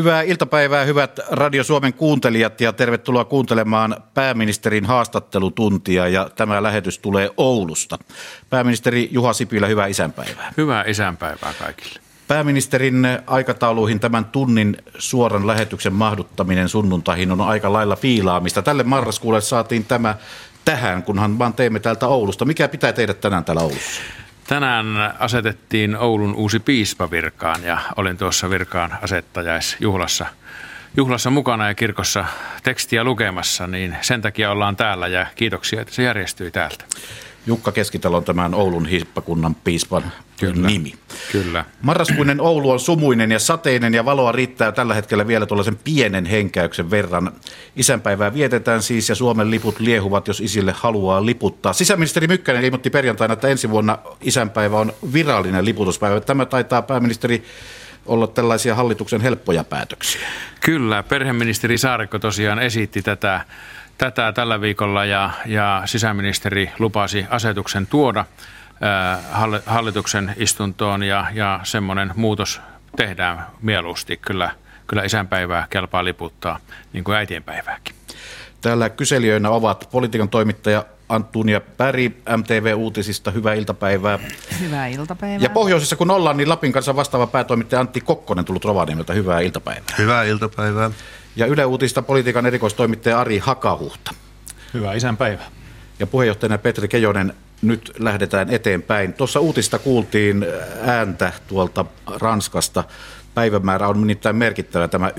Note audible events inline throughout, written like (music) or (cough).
Hyvää iltapäivää, hyvät Radio Suomen kuuntelijat ja tervetuloa kuuntelemaan pääministerin haastattelutuntia ja tämä lähetys tulee Oulusta. Pääministeri Juha Sipilä, hyvää isänpäivää. Hyvää isänpäivää kaikille. Pääministerin aikatauluihin tämän tunnin suoran lähetyksen mahduttaminen sunnuntaihin on aika lailla fiilaamista. Tälle marraskuulle saatiin tämä tähän, kunhan vaan teemme täältä Oulusta. Mikä pitää teidät tänään täällä Oulussa? Tänään asetettiin Oulun uusi piispa virkaan ja olin tuossa virkaan asettajaisjuhlassa juhlassa mukana ja kirkossa tekstiä lukemassa, niin sen takia ollaan täällä ja kiitoksia, että se järjestyi täältä. Jukka Keskitalo on tämän Oulun hiippakunnan piispan Kyllä. nimi. Kyllä. Marraskuinen Oulu on sumuinen ja sateinen ja valoa riittää tällä hetkellä vielä tuollaisen pienen henkäyksen verran. Isänpäivää vietetään siis ja Suomen liput liehuvat, jos isille haluaa liputtaa. Sisäministeri Mykkänen ilmoitti perjantaina, että ensi vuonna isänpäivä on virallinen liputuspäivä. Tämä taitaa pääministeri olla tällaisia hallituksen helppoja päätöksiä. Kyllä, perheministeri Saarikko tosiaan esitti tätä, tätä tällä viikolla ja, ja sisäministeri lupasi asetuksen tuoda – hallituksen istuntoon ja, ja semmoinen muutos tehdään mieluusti. Kyllä, kyllä isänpäivää kelpaa liputtaa, niin kuin äitienpäivääkin. Täällä kyselijöinä ovat politiikan toimittaja Antunia Päri MTV-uutisista. Hyvää iltapäivää. Hyvää iltapäivää. Ja pohjoisessa kun ollaan, niin Lapin kanssa vastaava päätoimittaja Antti Kokkonen tullut Rovaniemeltä. Hyvää iltapäivää. Hyvää iltapäivää. Ja Yle Uutista politiikan erikoistoimittaja Ari Hakahuhta. Hyvää isänpäivää. Ja puheenjohtajana Petri Kejonen nyt lähdetään eteenpäin. Tuossa uutista kuultiin ääntä tuolta Ranskasta. Päivämäärä on nimittäin merkittävä tämä 11.11.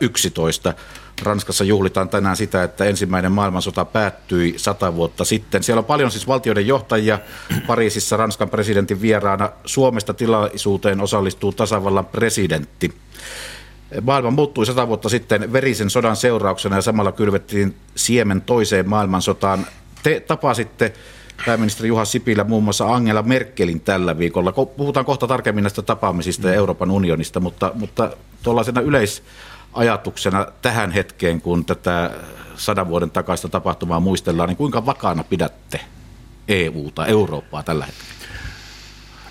11. Ranskassa juhlitaan tänään sitä, että ensimmäinen maailmansota päättyi sata vuotta sitten. Siellä on paljon siis valtioiden johtajia. Pariisissa Ranskan presidentin vieraana Suomesta tilaisuuteen osallistuu tasavallan presidentti. Maailma muuttui sata vuotta sitten verisen sodan seurauksena ja samalla kylvettiin siemen toiseen maailmansotaan. Te tapasitte pääministeri Juha Sipilä muun muassa Angela Merkelin tällä viikolla. Puhutaan kohta tarkemmin näistä tapaamisista ja Euroopan unionista, mutta, mutta tuollaisena yleisajatuksena tähän hetkeen, kun tätä sadan vuoden takaista tapahtumaa muistellaan, niin kuinka vakaana pidätte EUta, Eurooppaa tällä hetkellä?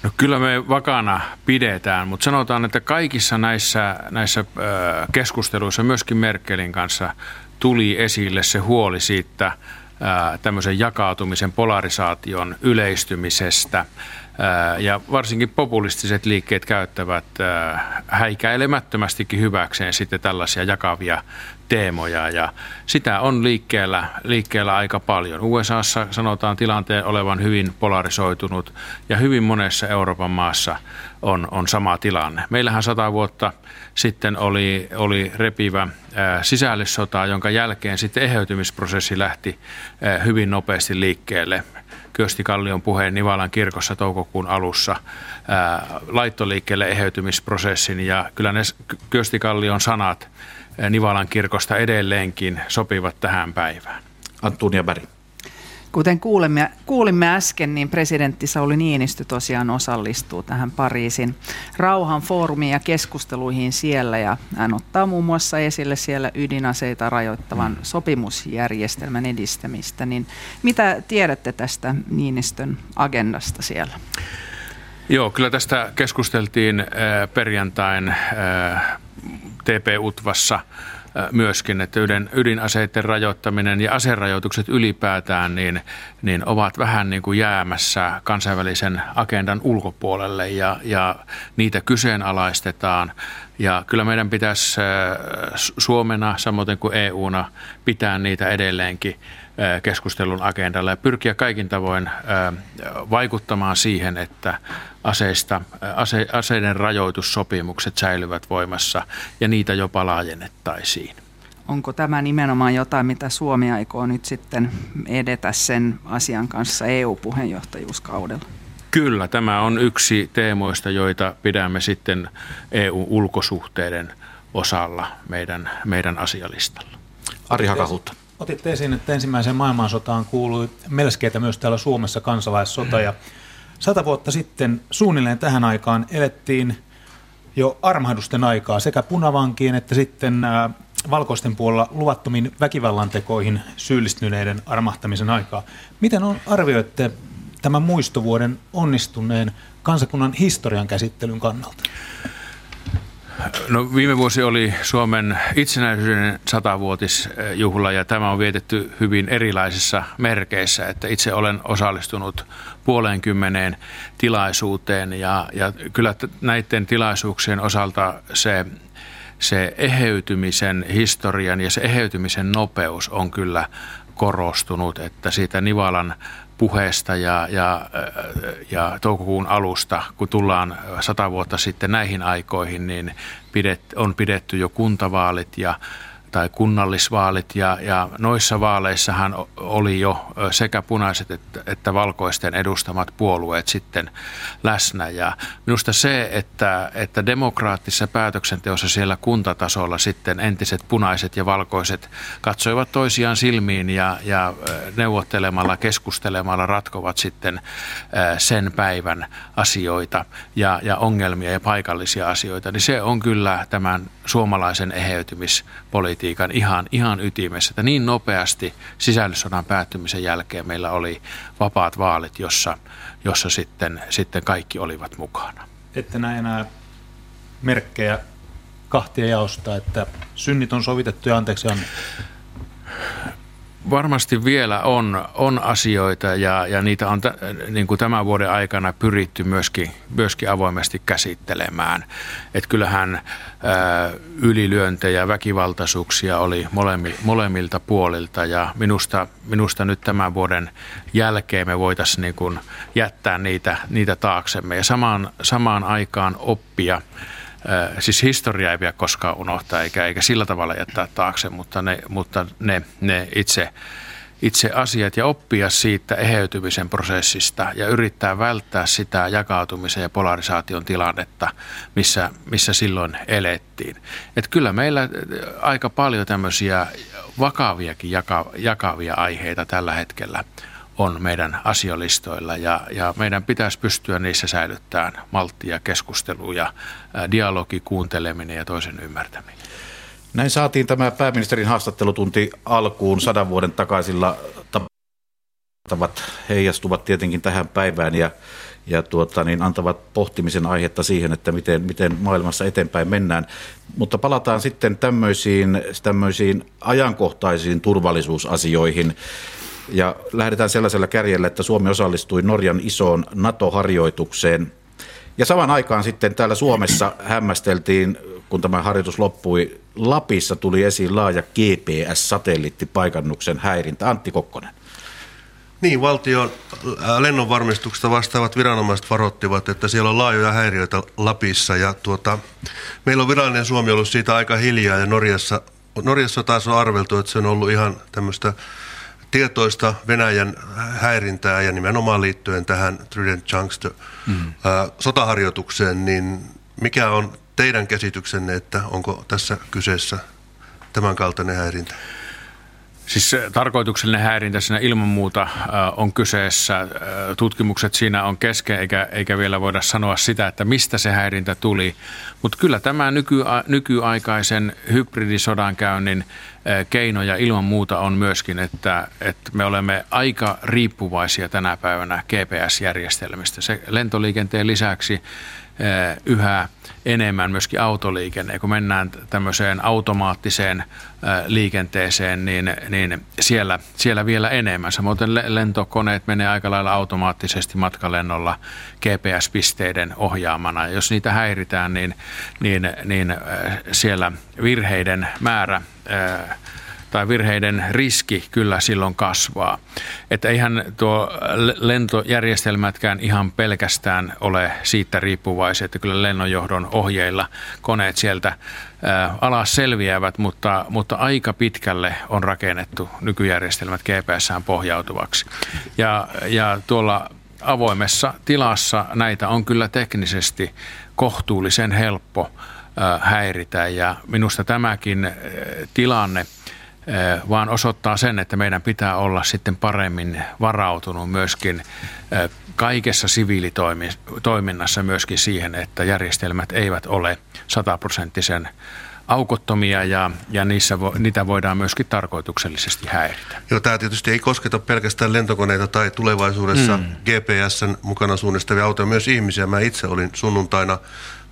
No kyllä me vakana pidetään, mutta sanotaan, että kaikissa näissä, näissä keskusteluissa, myöskin Merkelin kanssa, tuli esille se huoli siitä – tämmöisen jakautumisen, polarisaation yleistymisestä. Ja varsinkin populistiset liikkeet käyttävät häikäilemättömästikin hyväkseen sitten tällaisia jakavia teemoja ja sitä on liikkeellä, liikkeellä aika paljon. USAssa sanotaan tilanteen olevan hyvin polarisoitunut ja hyvin monessa Euroopan maassa on, on sama tilanne. Meillähän sata vuotta sitten oli, oli repivä sisällissota, jonka jälkeen sitten eheytymisprosessi lähti hyvin nopeasti liikkeelle. Kyösti Kallion puheen Nivalan kirkossa toukokuun alussa ää, laittoliikkeelle eheytymisprosessin ja kyllä ne Kyösti Kallion sanat Nivalan kirkosta edelleenkin sopivat tähän päivään. Antunia Berg. Kuten kuulimme, kuulimme äsken, niin presidentti Sauli Niinistö tosiaan osallistuu tähän Pariisin rauhan foorumiin ja keskusteluihin siellä. Ja hän ottaa muun muassa esille siellä ydinaseita rajoittavan mm. sopimusjärjestelmän edistämistä. Niin mitä tiedätte tästä Niinistön agendasta siellä? Joo, kyllä tästä keskusteltiin perjantain TP-UTVassa – myöskin, että ydin, ydinaseiden rajoittaminen ja aserajoitukset ylipäätään niin, niin ovat vähän niin kuin jäämässä kansainvälisen agendan ulkopuolelle ja, ja niitä kyseenalaistetaan. Ja kyllä meidän pitäisi Suomena, samoin kuin EUna, pitää niitä edelleenkin keskustelun agendalla ja pyrkiä kaikin tavoin vaikuttamaan siihen, että aseista, ase, aseiden rajoitussopimukset säilyvät voimassa ja niitä jopa laajennettaisiin. Onko tämä nimenomaan jotain, mitä Suomi aikoo nyt sitten edetä sen asian kanssa EU-puheenjohtajuuskaudella? Kyllä, tämä on yksi teemoista, joita pidämme sitten EU-ulkosuhteiden osalla meidän, meidän asialistalla. Ari Hakahutta. Otitte esiin, että ensimmäiseen maailmansotaan kuului melskeitä myös täällä Suomessa kansalaissota ja sata vuotta sitten suunnilleen tähän aikaan elettiin jo armahdusten aikaa sekä punavankien että sitten valkoisten puolella luvattomiin väkivallan tekoihin syyllistyneiden armahtamisen aikaa. Miten on, arvioitte tämän muistovuoden onnistuneen kansakunnan historian käsittelyn kannalta? No viime vuosi oli Suomen itsenäisyyden satavuotisjuhla ja tämä on vietetty hyvin erilaisissa merkeissä, että itse olen osallistunut puoleenkymmeneen tilaisuuteen ja, ja kyllä näiden tilaisuuksien osalta se, se eheytymisen historian ja se eheytymisen nopeus on kyllä korostunut, että siitä Nivalan puheesta ja, ja, ja toukokuun alusta, kun tullaan sata vuotta sitten näihin aikoihin, niin pidet, on pidetty jo kuntavaalit ja tai kunnallisvaalit. Ja, ja noissa vaaleissahan oli jo sekä punaiset että, että valkoisten edustamat puolueet sitten läsnä. Ja minusta se, että, että demokraattisessa päätöksenteossa siellä kuntatasolla sitten entiset punaiset ja valkoiset katsoivat toisiaan silmiin ja, ja neuvottelemalla, keskustelemalla ratkovat sitten sen päivän asioita ja, ja ongelmia ja paikallisia asioita, niin se on kyllä tämän suomalaisen eheytymispolitiikan politiikan ihan, ihan ytimessä, että niin nopeasti sisällissodan päättymisen jälkeen meillä oli vapaat vaalit, jossa, jossa sitten, sitten kaikki olivat mukana. Että näe enää merkkejä kahtia jaosta, että synnit on sovitettu ja anteeksi annettu? Varmasti vielä on, on asioita ja, ja niitä on t- niin kuin tämän vuoden aikana pyritty myöskin, myöskin avoimesti käsittelemään. Et kyllähän ää, ylilyöntejä, väkivaltaisuuksia oli molemi, molemmilta puolilta ja minusta, minusta nyt tämän vuoden jälkeen me voitaisiin niin kuin jättää niitä, niitä taaksemme ja samaan, samaan aikaan oppia – siis historia ei vielä koskaan unohtaa eikä, eikä sillä tavalla jättää taakse, mutta ne, mutta ne, ne itse, itse asiat ja oppia siitä eheytymisen prosessista ja yrittää välttää sitä jakautumisen ja polarisaation tilannetta, missä, missä silloin elettiin. Et kyllä meillä aika paljon tämmöisiä vakaviakin jaka, jakavia aiheita tällä hetkellä on meidän asialistoilla ja, ja meidän pitäisi pystyä niissä säilyttämään malttia, keskustelu ja dialogi, kuunteleminen ja toisen ymmärtäminen. Näin saatiin tämä pääministerin haastattelutunti alkuun sadan vuoden takaisilla tavat heijastuvat tietenkin tähän päivään ja, ja tuota, niin antavat pohtimisen aihetta siihen, että miten, miten maailmassa eteenpäin mennään. Mutta palataan sitten tämmöisiin, tämmöisiin ajankohtaisiin turvallisuusasioihin. Ja lähdetään sellaisella kärjellä, että Suomi osallistui Norjan isoon NATO-harjoitukseen. Ja saman aikaan sitten täällä Suomessa hämmästeltiin, kun tämä harjoitus loppui, Lapissa tuli esiin laaja GPS-satelliittipaikannuksen häirintä. Antti Kokkonen. Niin, valtion äh, lennonvarmistuksesta vastaavat viranomaiset varoittivat, että siellä on laajoja häiriöitä Lapissa. Ja tuota, meillä on virallinen Suomi ollut siitä aika hiljaa ja Norjassa, Norjassa taas on arveltu, että se on ollut ihan tämmöistä tietoista Venäjän häirintää ja nimenomaan liittyen tähän Trident Juncture mm. sotaharjoitukseen, niin mikä on teidän käsityksenne, että onko tässä kyseessä tämän kaltainen häirintä? Siis tarkoituksellinen häirintä siinä ilman muuta äh, on kyseessä. Äh, tutkimukset siinä on kesken, eikä, eikä vielä voida sanoa sitä, että mistä se häirintä tuli. Mutta kyllä tämä nyky, nykyaikaisen hybridisodankäynnin äh, keinoja ilman muuta on myöskin, että, että me olemme aika riippuvaisia tänä päivänä GPS-järjestelmistä. Se lentoliikenteen lisäksi yhä enemmän myöskin autoliikenne. Kun mennään tämmöiseen automaattiseen liikenteeseen, niin, niin siellä, siellä vielä enemmän. Samoin lentokoneet menee aika lailla automaattisesti matkalennolla GPS-pisteiden ohjaamana. Ja jos niitä häiritään, niin, niin, niin siellä virheiden määrä tai virheiden riski kyllä silloin kasvaa. Että eihän tuo lentojärjestelmätkään ihan pelkästään ole siitä riippuvaisia, että kyllä lennonjohdon ohjeilla koneet sieltä alas selviävät, mutta, mutta aika pitkälle on rakennettu nykyjärjestelmät GPSään pohjautuvaksi. Ja, ja tuolla avoimessa tilassa näitä on kyllä teknisesti kohtuullisen helppo häiritä ja minusta tämäkin tilanne – vaan osoittaa sen, että meidän pitää olla sitten paremmin varautunut myöskin kaikessa siviilitoiminnassa myöskin siihen, että järjestelmät eivät ole sataprosenttisen aukottomia ja, ja niissä vo, niitä voidaan myöskin tarkoituksellisesti häiritä. Joo, tämä tietysti ei kosketa pelkästään lentokoneita tai tulevaisuudessa mm. GPSn mukana suunnistavia autoja, myös ihmisiä. Mä itse olin sunnuntaina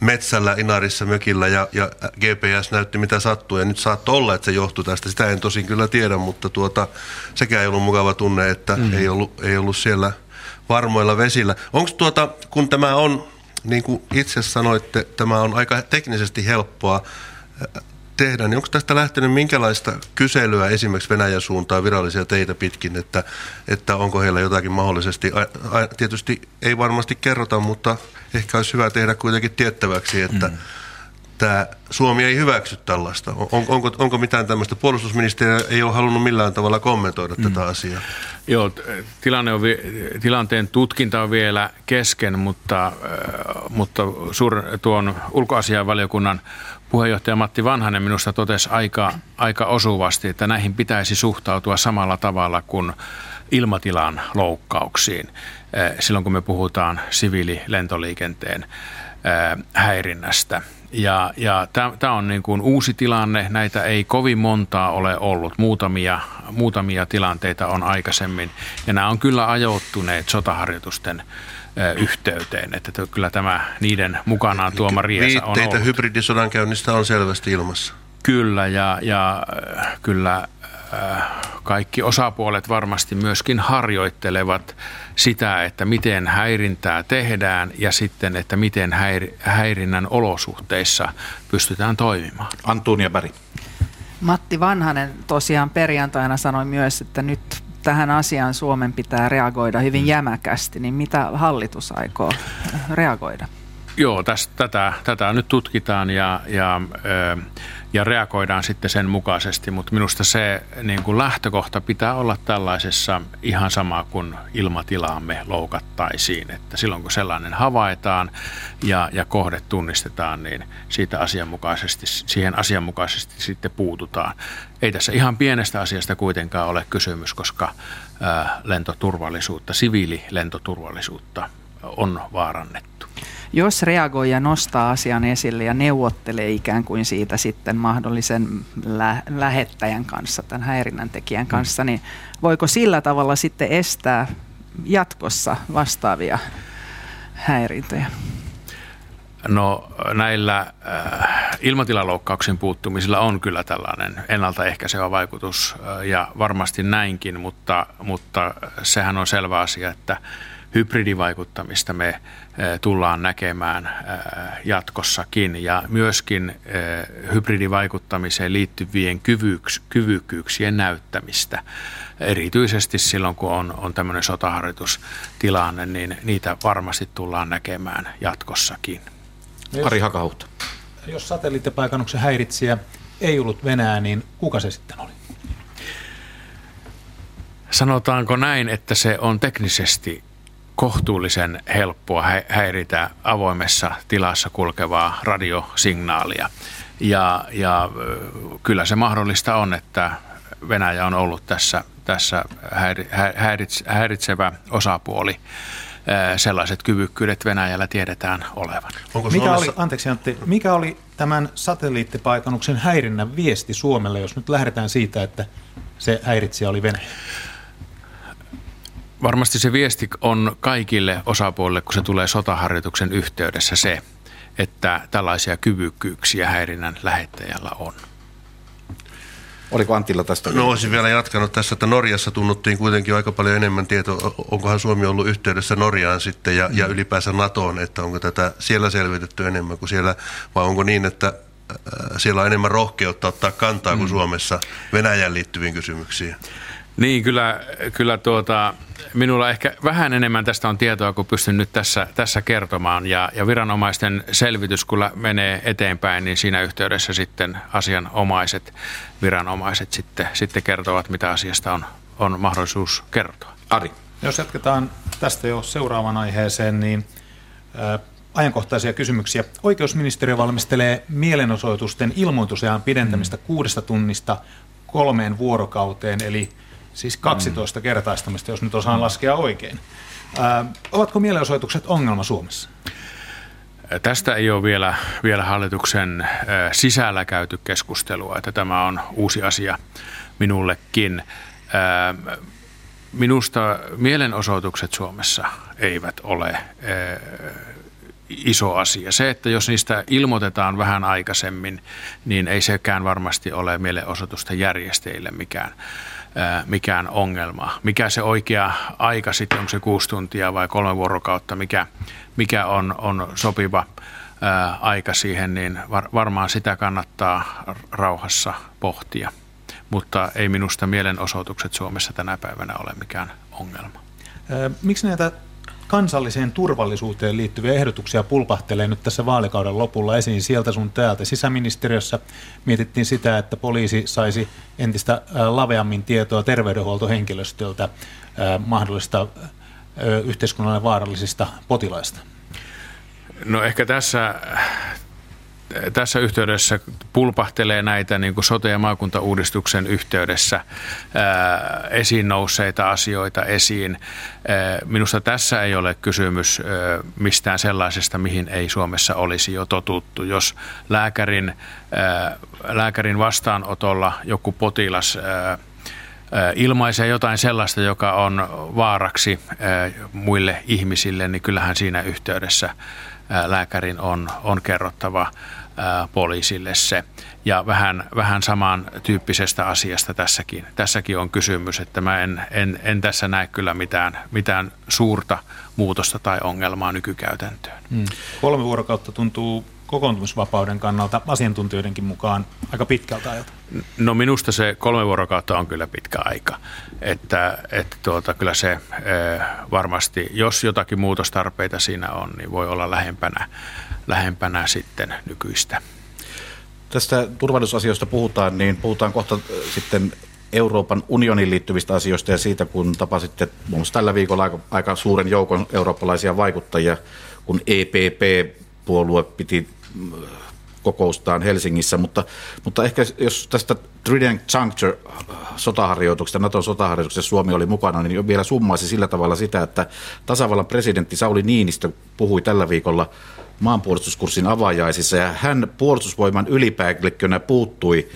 metsällä Inarissa mökillä ja, ja GPS näytti mitä sattuu ja nyt saattoi olla, että se johtui tästä. Sitä en tosin kyllä tiedä, mutta tuota, sekä ei ollut mukava tunne, että mm. ei, ollut, ei ollut siellä varmoilla vesillä. Onko tuota, kun tämä on, niin kuin itse sanoitte, tämä on aika teknisesti helppoa tehdä, niin onko tästä lähtenyt minkälaista kyselyä esimerkiksi Venäjän suuntaan virallisia teitä pitkin, että, että onko heillä jotakin mahdollisesti, a, a, tietysti ei varmasti kerrota, mutta ehkä olisi hyvä tehdä kuitenkin tiettäväksi, että mm. tämä Suomi ei hyväksy tällaista. On, onko, onko mitään tämmöistä? Puolustusministeriö ei ole halunnut millään tavalla kommentoida mm. tätä asiaa. Joo, tilanne on, tilanteen tutkinta on vielä kesken, mutta, äh, mutta suur, tuon ulkoasianvaliokunnan puheenjohtaja Matti Vanhanen minusta totesi aika, aika osuvasti, että näihin pitäisi suhtautua samalla tavalla kuin ilmatilan loukkauksiin silloin, kun me puhutaan siviililentoliikenteen eh, häirinnästä. Ja, ja tämä on niin kuin uusi tilanne, näitä ei kovin montaa ole ollut, muutamia, muutamia tilanteita on aikaisemmin, ja nämä on kyllä ajoittuneet sotaharjoitusten yhteyteen, että kyllä tämä niiden mukanaan tuoma riesa on ollut. hybridisodan käynnistä on selvästi ilmassa. Kyllä, ja, ja kyllä kaikki osapuolet varmasti myöskin harjoittelevat sitä, että miten häirintää tehdään ja sitten, että miten häirinnän olosuhteissa pystytään toimimaan. Antunia Bäri. Matti Vanhanen tosiaan perjantaina sanoi myös, että nyt tähän asiaan Suomen pitää reagoida hyvin mm. jämäkästi, niin mitä hallitus aikoo reagoida? Joo, tästä, tätä, tätä nyt tutkitaan ja, ja, ja reagoidaan sitten sen mukaisesti, mutta minusta se niin kuin lähtökohta pitää olla tällaisessa ihan sama kuin ilmatilaamme loukattaisiin. Että silloin kun sellainen havaitaan ja, ja kohde tunnistetaan, niin siitä asianmukaisesti, siihen asianmukaisesti sitten puututaan. Ei tässä ihan pienestä asiasta kuitenkaan ole kysymys, koska lentoturvallisuutta, siviililentoturvallisuutta on vaarannettu. Jos reagoi ja nostaa asian esille ja neuvottelee ikään kuin siitä sitten mahdollisen lä- lähettäjän kanssa, tämän häirinnän tekijän mm. kanssa, niin voiko sillä tavalla sitten estää jatkossa vastaavia häirintöjä? No näillä äh, ilmatilaloukkauksen puuttumisilla on kyllä tällainen ennaltaehkäisevä vaikutus äh, ja varmasti näinkin, mutta, mutta sehän on selvä asia, että hybridivaikuttamista me tullaan näkemään jatkossakin ja myöskin hybridivaikuttamiseen liittyvien kyvyks, kyvykkyyksien näyttämistä. Erityisesti silloin, kun on, on tämmöinen sotaharjoitustilanne, niin niitä varmasti tullaan näkemään jatkossakin. Ari Hakahuhta. Jos satelliittipaikannuksen häiritsijä ei ollut Venäjä, niin kuka se sitten oli? Sanotaanko näin, että se on teknisesti kohtuullisen helppoa häiritä avoimessa tilassa kulkevaa radiosignaalia. Ja, ja kyllä se mahdollista on, että Venäjä on ollut tässä, tässä häiritsevä osapuoli sellaiset kyvykkyydet Venäjällä tiedetään olevan. Onko mikä Suomessa... oli, anteeksi Antti, mikä oli tämän satelliittipaikannuksen häirinnän viesti Suomelle, jos nyt lähdetään siitä, että se häiritsijä oli Venäjä? Varmasti se viesti on kaikille osapuolille, kun se tulee sotaharjoituksen yhteydessä se, että tällaisia kyvykkyyksiä häirinnän lähettäjällä on. Oliko Antilla tästä? No olisin vielä jatkanut tässä, että Norjassa tunnuttiin kuitenkin aika paljon enemmän tietoa. Onkohan Suomi ollut yhteydessä Norjaan sitten ja, ja ylipäänsä NATOon, että onko tätä siellä selvitetty enemmän kuin siellä, vai onko niin, että äh, siellä on enemmän rohkeutta ottaa kantaa kuin mm. Suomessa Venäjän liittyviin kysymyksiin? Niin, kyllä, kyllä tuota, minulla ehkä vähän enemmän tästä on tietoa, kun pystyn nyt tässä, tässä kertomaan. Ja, ja viranomaisten selvitys, kun menee eteenpäin, niin siinä yhteydessä sitten asianomaiset viranomaiset sitten, sitten kertovat, mitä asiasta on, on mahdollisuus kertoa. Ari. Jos jatketaan tästä jo seuraavan aiheeseen, niin ää, ajankohtaisia kysymyksiä. Oikeusministeriö valmistelee mielenosoitusten ilmoitusajan pidentämistä mm. kuudesta tunnista kolmeen vuorokauteen, eli Siis 12 mm. kertaistamista, jos nyt osaan laskea oikein. Ö, ovatko mielenosoitukset ongelma Suomessa? Tästä ei ole vielä, vielä hallituksen sisällä käyty keskustelua, että tämä on uusi asia minullekin. Minusta mielenosoitukset Suomessa eivät ole iso asia. Se, että jos niistä ilmoitetaan vähän aikaisemmin, niin ei sekään varmasti ole mielenosoitusten järjestäjille mikään, mikään ongelma. Mikä se oikea aika sitten, onko se kuusi tuntia vai kolme vuorokautta, mikä, mikä on, on sopiva aika siihen, niin var, varmaan sitä kannattaa rauhassa pohtia. Mutta ei minusta mielenosoitukset Suomessa tänä päivänä ole mikään ongelma. Miksi näitä kansalliseen turvallisuuteen liittyviä ehdotuksia pulpahtelee nyt tässä vaalikauden lopulla esiin sieltä sun täältä. Sisäministeriössä mietittiin sitä, että poliisi saisi entistä laveammin tietoa terveydenhuoltohenkilöstöltä mahdollista yhteiskunnalle vaarallisista potilaista. No ehkä tässä tässä yhteydessä pulpahtelee näitä niin kuin sote- ja maakuntauudistuksen yhteydessä ää, esiin nousseita asioita esiin. Ää, minusta tässä ei ole kysymys ää, mistään sellaisesta, mihin ei Suomessa olisi jo totuttu. Jos lääkärin, ää, lääkärin vastaanotolla joku potilas ää, ilmaisee jotain sellaista, joka on vaaraksi muille ihmisille, niin kyllähän siinä yhteydessä lääkärin on, on kerrottava poliisille se. Ja vähän, vähän samantyyppisestä asiasta tässäkin, tässäkin on kysymys, että mä en, en, en tässä näe kyllä mitään, mitään suurta muutosta tai ongelmaa nykykäytäntöön. Hmm. Kolme vuorokautta tuntuu kokoontumisvapauden kannalta asiantuntijoidenkin mukaan aika pitkältä ajalta? No minusta se kolme vuorokautta on kyllä pitkä aika. Että, että tuota, kyllä se varmasti, jos jotakin muutostarpeita siinä on, niin voi olla lähempänä lähempänä sitten nykyistä. Tästä turvallisuusasioista puhutaan, niin puhutaan kohta sitten Euroopan unionin liittyvistä asioista ja siitä, kun tapasitte muun muassa tällä viikolla aika, aika suuren joukon eurooppalaisia vaikuttajia, kun EPP-puolue piti kokoustaan Helsingissä, mutta, mutta ehkä jos tästä Trident Juncture sotaharjoituksesta, Naton sotaharjoituksessa Suomi oli mukana, niin vielä summaisi sillä tavalla sitä, että tasavallan presidentti Sauli Niinistö puhui tällä viikolla maanpuolustuskurssin avajaisissa ja hän puolustusvoiman ylipäällikkönä puuttui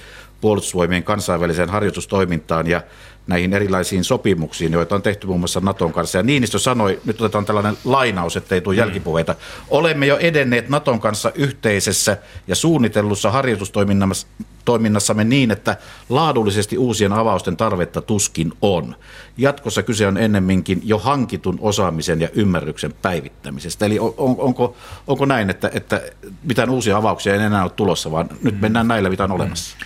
puolustusvoimien kansainväliseen harjoitustoimintaan ja näihin erilaisiin sopimuksiin, joita on tehty muun muassa Naton kanssa. Ja Niinistö sanoi, nyt otetaan tällainen lainaus, ettei tule mm. jälkipuheita, olemme jo edenneet Naton kanssa yhteisessä ja suunnitellussa harjoitustoiminnassamme niin, että laadullisesti uusien avausten tarvetta tuskin on. Jatkossa kyse on ennemminkin jo hankitun osaamisen ja ymmärryksen päivittämisestä. Eli on, onko, onko näin, että, että mitään uusia avauksia ei enää ole tulossa, vaan nyt mennään näillä, mitä on olemassa? Mm.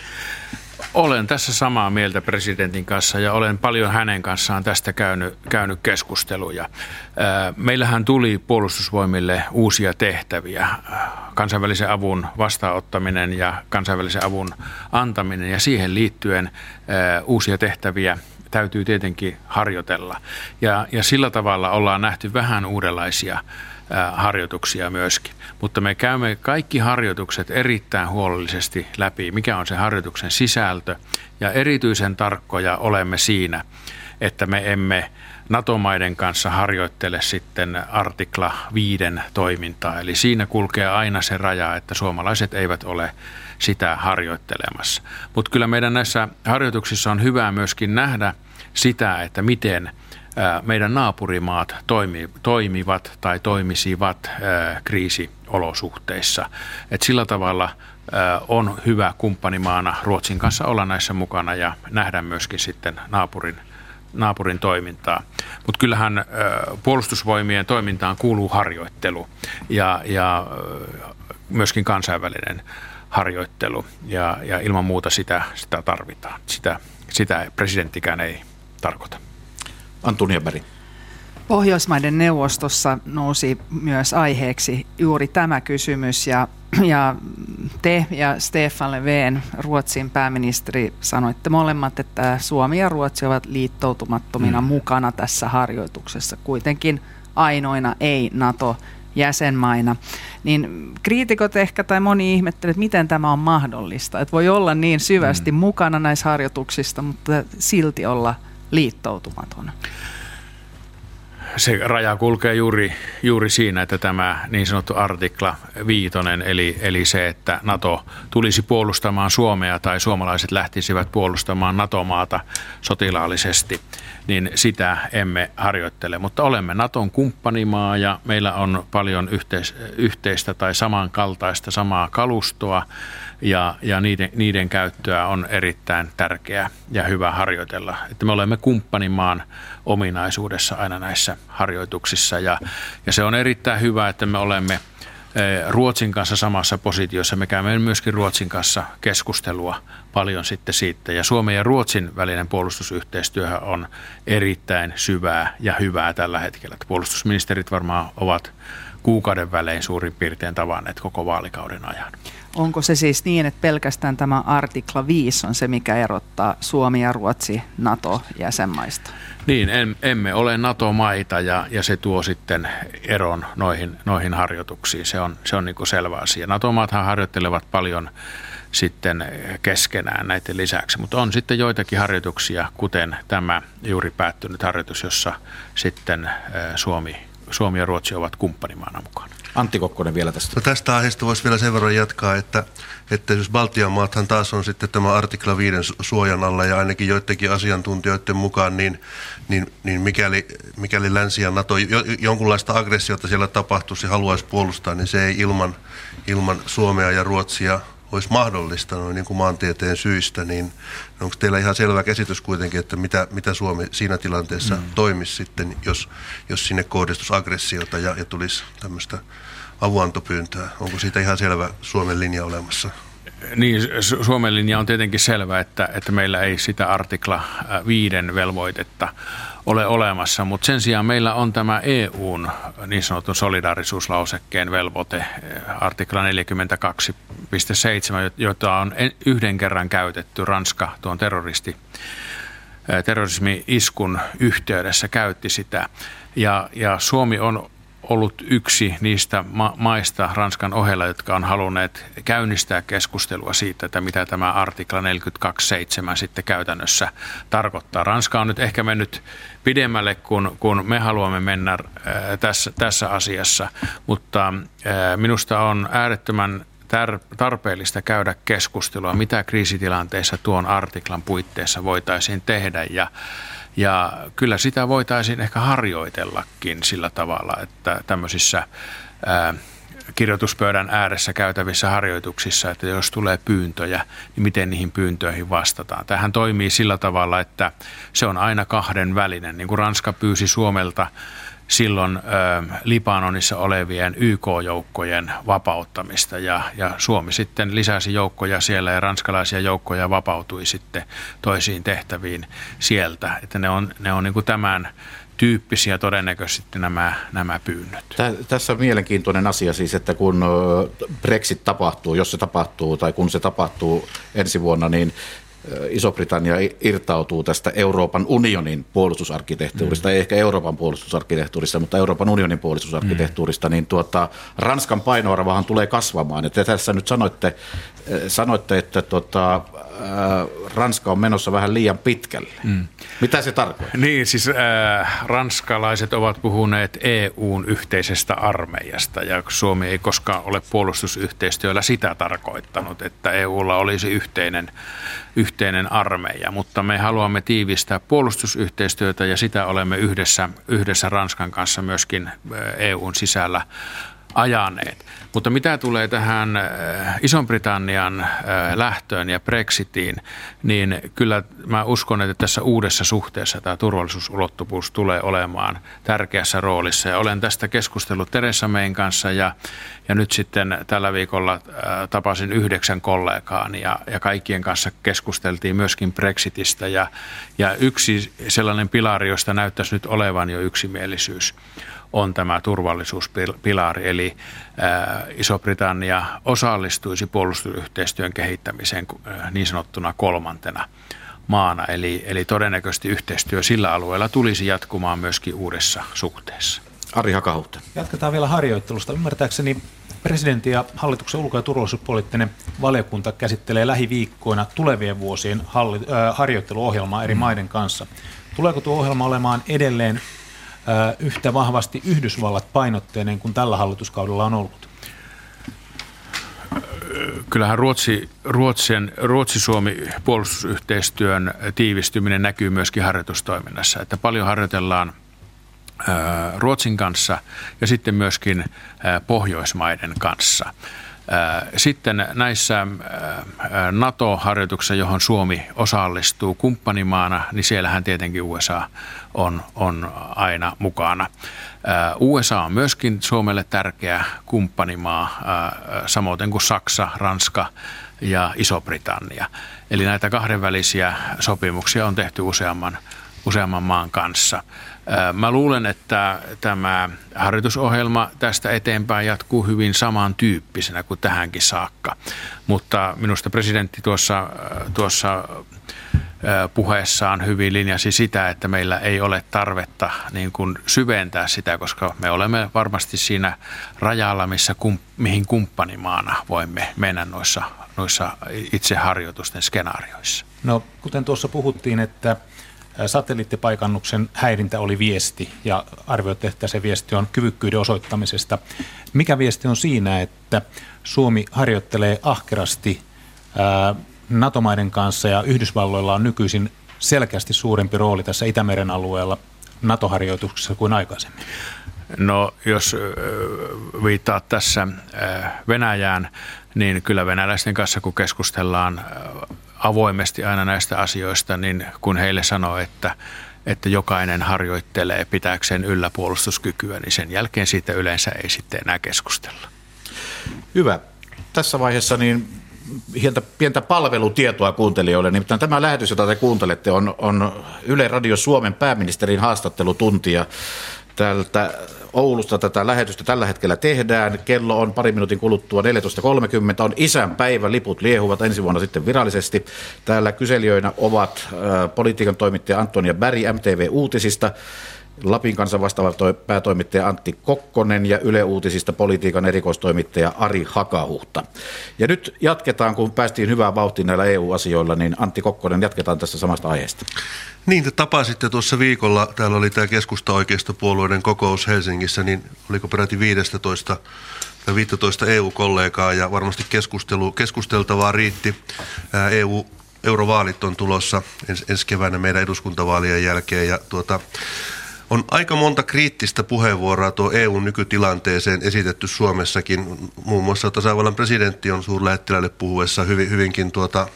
Olen tässä samaa mieltä presidentin kanssa ja olen paljon hänen kanssaan tästä käynyt, käynyt keskusteluja. Meillähän tuli puolustusvoimille uusia tehtäviä, kansainvälisen avun vastaanottaminen ja kansainvälisen avun antaminen ja siihen liittyen uusia tehtäviä täytyy tietenkin harjoitella. Ja, ja sillä tavalla ollaan nähty vähän uudenlaisia harjoituksia myöskin. Mutta me käymme kaikki harjoitukset erittäin huolellisesti läpi, mikä on se harjoituksen sisältö. Ja erityisen tarkkoja olemme siinä, että me emme NATO-maiden kanssa harjoittele sitten artikla 5 toimintaa. Eli siinä kulkee aina se raja, että suomalaiset eivät ole sitä harjoittelemassa. Mutta kyllä meidän näissä harjoituksissa on hyvä myöskin nähdä sitä, että miten – meidän naapurimaat toimi, toimivat tai toimisivat kriisiolosuhteissa. Et sillä tavalla on hyvä kumppanimaana Ruotsin kanssa olla näissä mukana ja nähdä myöskin sitten naapurin, naapurin toimintaa. Mutta kyllähän puolustusvoimien toimintaan kuuluu harjoittelu ja, ja myöskin kansainvälinen harjoittelu ja, ja ilman muuta sitä, sitä tarvitaan. Sitä, sitä presidenttikään ei tarkoita. Antonia Berg. Pohjoismaiden neuvostossa nousi myös aiheeksi juuri tämä kysymys ja, ja te ja Stefan Löfven, Ruotsin pääministeri, sanoitte molemmat, että Suomi ja Ruotsi ovat liittoutumattomina mm. mukana tässä harjoituksessa. Kuitenkin ainoina ei-NATO jäsenmaina, niin kriitikot ehkä tai moni ihmettelee, että miten tämä on mahdollista. Että voi olla niin syvästi mm. mukana näissä harjoituksissa, mutta silti olla liittoutumaton? Se raja kulkee juuri, juuri siinä, että tämä niin sanottu artikla viitonen, eli, eli se, että NATO tulisi puolustamaan Suomea tai suomalaiset lähtisivät puolustamaan NATO-maata sotilaallisesti, niin sitä emme harjoittele. Mutta olemme NATOn kumppanimaa ja meillä on paljon yhteis, yhteistä tai samankaltaista samaa kalustoa ja, ja niiden, niiden käyttöä on erittäin tärkeää ja hyvä harjoitella. Että me olemme kumppanimaan ominaisuudessa aina näissä harjoituksissa ja, ja se on erittäin hyvä, että me olemme eh, Ruotsin kanssa samassa positiossa. Me käymme myöskin Ruotsin kanssa keskustelua paljon sitten siitä. Ja Suomen ja Ruotsin välinen puolustusyhteistyö on erittäin syvää ja hyvää tällä hetkellä. Puolustusministerit varmaan ovat kuukauden välein suurin piirtein tavanneet koko vaalikauden ajan. Onko se siis niin, että pelkästään tämä artikla 5 on se, mikä erottaa Suomi ja Ruotsi NATO-jäsenmaista? Niin, en, emme ole NATO-maita ja, ja se tuo sitten eron noihin, noihin harjoituksiin. Se on, se on niin selvä asia. NATO-maathan harjoittelevat paljon sitten keskenään näiden lisäksi, mutta on sitten joitakin harjoituksia, kuten tämä juuri päättynyt harjoitus, jossa sitten Suomi, Suomi ja Ruotsi ovat kumppanimaana mukana. Antti Kokkonen vielä tästä. No tästä aiheesta voisi vielä sen verran jatkaa, että, että jos Baltian maathan taas on sitten tämä artikla 5 suojan alla ja ainakin joidenkin asiantuntijoiden mukaan, niin, niin, niin mikäli, mikäli Länsi ja NATO jo, jonkunlaista aggressiota siellä tapahtuisi ja haluaisi puolustaa, niin se ei ilman, ilman Suomea ja Ruotsia olisi mahdollista noin niin kuin maantieteen syistä, niin onko teillä ihan selvä käsitys kuitenkin, että mitä, mitä Suomi siinä tilanteessa mm. toimisi sitten, jos, jos sinne kohdistus aggressiota ja, ja tulisi tämmöistä avuantopyyntöä? Onko siitä ihan selvä Suomen linja olemassa? Niin, Suomen linja on tietenkin selvä, että, että meillä ei sitä artikla viiden velvoitetta ole olemassa, mutta sen sijaan meillä on tämä EUn niin sanotun solidaarisuuslausekkeen velvoite, artikla 42.7, jota on yhden kerran käytetty. Ranska tuon terroristi terrorismi-iskun yhteydessä käytti sitä. Ja, ja Suomi on ollut yksi niistä ma- maista Ranskan ohella, jotka on halunneet käynnistää keskustelua siitä, että mitä tämä artikla 42.7 sitten käytännössä tarkoittaa. Ranska on nyt ehkä mennyt pidemmälle kuin, kuin me haluamme mennä ää, tässä, tässä asiassa, mutta ää, minusta on äärettömän tarpeellista käydä keskustelua, mitä kriisitilanteissa tuon artiklan puitteissa voitaisiin tehdä ja ja kyllä sitä voitaisiin ehkä harjoitellakin sillä tavalla, että tämmöisissä ää, kirjoituspöydän ääressä käytävissä harjoituksissa, että jos tulee pyyntöjä, niin miten niihin pyyntöihin vastataan. Tähän toimii sillä tavalla, että se on aina kahden välinen. Niin kuin Ranska pyysi Suomelta silloin ö, Libanonissa olevien YK-joukkojen vapauttamista ja, ja Suomi sitten lisäsi joukkoja siellä ja ranskalaisia joukkoja vapautui sitten toisiin tehtäviin sieltä. Että ne on, ne on niin kuin tämän tyyppisiä todennäköisesti nämä, nämä pyynnöt. Tässä on mielenkiintoinen asia siis, että kun Brexit tapahtuu, jos se tapahtuu tai kun se tapahtuu ensi vuonna, niin Iso-Britannia irtautuu tästä Euroopan unionin puolustusarkkitehtuurista, mm. ei ehkä Euroopan puolustusarkkitehtuurista, mutta Euroopan unionin puolustusarkkitehtuurista, mm. niin tuota, Ranskan painoarvahan tulee kasvamaan. Ja te tässä nyt sanoitte, sanoitte että tuota, Ranska on menossa vähän liian pitkälle. Mm. Mitä se tarkoittaa? Niin, siis äh, ranskalaiset ovat puhuneet EUn yhteisestä armeijasta ja Suomi ei koskaan ole puolustusyhteistyöllä sitä tarkoittanut, että EUlla olisi yhteinen, yhteinen armeija, mutta me haluamme tiivistää puolustusyhteistyötä ja sitä olemme yhdessä, yhdessä Ranskan kanssa myöskin EUn sisällä ajaneet. Mutta mitä tulee tähän äh, Ison-Britannian äh, lähtöön ja Brexitiin, niin kyllä mä uskon, että tässä uudessa suhteessa tämä turvallisuusulottuvuus tulee olemaan tärkeässä roolissa. Ja olen tästä keskustellut Teresa Mein kanssa ja, ja nyt sitten tällä viikolla äh, tapasin yhdeksän kollegaani ja, ja kaikkien kanssa keskusteltiin myöskin Brexitistä. Ja, ja yksi sellainen pilari, josta näyttäisi nyt olevan jo yksimielisyys, on tämä turvallisuuspilari, eli Iso-Britannia osallistuisi puolustusyhteistyön kehittämiseen niin sanottuna kolmantena maana, eli, eli todennäköisesti yhteistyö sillä alueella tulisi jatkumaan myöskin uudessa suhteessa. Ari Hakahuutta. Jatketaan vielä harjoittelusta. Ymmärtääkseni presidentin ja hallituksen ulko- ja turvallisuuspoliittinen valiokunta käsittelee lähiviikkoina tulevien vuosien halli- äh, harjoitteluohjelmaa eri mm. maiden kanssa. Tuleeko tuo ohjelma olemaan edelleen yhtä vahvasti Yhdysvallat painotteinen kuin tällä hallituskaudella on ollut? Kyllähän Ruotsi, Ruotsin, Ruotsi-Suomi puolustusyhteistyön tiivistyminen näkyy myöskin harjoitustoiminnassa. Että paljon harjoitellaan Ruotsin kanssa ja sitten myöskin Pohjoismaiden kanssa. Sitten näissä NATO-harjoituksissa, johon Suomi osallistuu kumppanimaana, niin siellähän tietenkin USA on, on aina mukana. USA on myöskin Suomelle tärkeä kumppanimaa, samoin kuin Saksa, Ranska ja Iso-Britannia. Eli näitä kahdenvälisiä sopimuksia on tehty useamman, useamman maan kanssa. Mä luulen, että tämä harjoitusohjelma tästä eteenpäin jatkuu hyvin samantyyppisenä kuin tähänkin saakka. Mutta minusta presidentti tuossa, tuossa puheessaan hyvin linjasi sitä, että meillä ei ole tarvetta niin kuin syventää sitä, koska me olemme varmasti siinä rajalla, missä kum, mihin kumppanimaana voimme mennä noissa, noissa itse harjoitusten skenaarioissa. No, kuten tuossa puhuttiin, että satelliittipaikannuksen häirintä oli viesti ja arvioitte, että se viesti on kyvykkyyden osoittamisesta. Mikä viesti on siinä, että Suomi harjoittelee ahkerasti NATO-maiden kanssa ja Yhdysvalloilla on nykyisin selkeästi suurempi rooli tässä Itämeren alueella NATO-harjoituksessa kuin aikaisemmin? No jos viittaat tässä Venäjään, niin kyllä venäläisten kanssa kun keskustellaan avoimesti aina näistä asioista, niin kun heille sanoo, että, että jokainen harjoittelee pitääkseen yllä puolustuskykyä, niin sen jälkeen siitä yleensä ei sitten enää keskustella. Hyvä. Tässä vaiheessa niin pientä, pientä palvelutietoa kuuntelijoille. Nimittäin tämä lähetys, jota te kuuntelette, on, on Yle Radio Suomen pääministerin haastattelutuntia tältä Oulusta tätä lähetystä tällä hetkellä tehdään. Kello on pari minuutin kuluttua 14.30. On isän päivä, liput liehuvat ensi vuonna sitten virallisesti. Täällä kyselijöinä ovat äh, politiikan toimittaja Antonia Berg MTV Uutisista, Lapin kansan vastaava päätoimittaja Antti Kokkonen ja Yle Uutisista politiikan erikoistoimittaja Ari Hakahuhta. Ja nyt jatketaan, kun päästiin hyvään vauhtiin näillä EU-asioilla, niin Antti Kokkonen, jatketaan tästä samasta aiheesta. Niin, te tapasitte tuossa viikolla, täällä oli tämä keskusta-oikeistopuolueiden kokous Helsingissä, niin oliko peräti 15 tai 15 EU-kollegaa ja varmasti keskustelu, keskusteltavaa riitti. EU Eurovaalit on tulossa ens, ensi keväänä meidän eduskuntavaalien jälkeen ja tuota, on aika monta kriittistä puheenvuoroa tuo EUn nykytilanteeseen esitetty Suomessakin. Muun muassa tasavallan presidentti on suurlähettiläille puhuessa hyvin, hyvinkin tuota,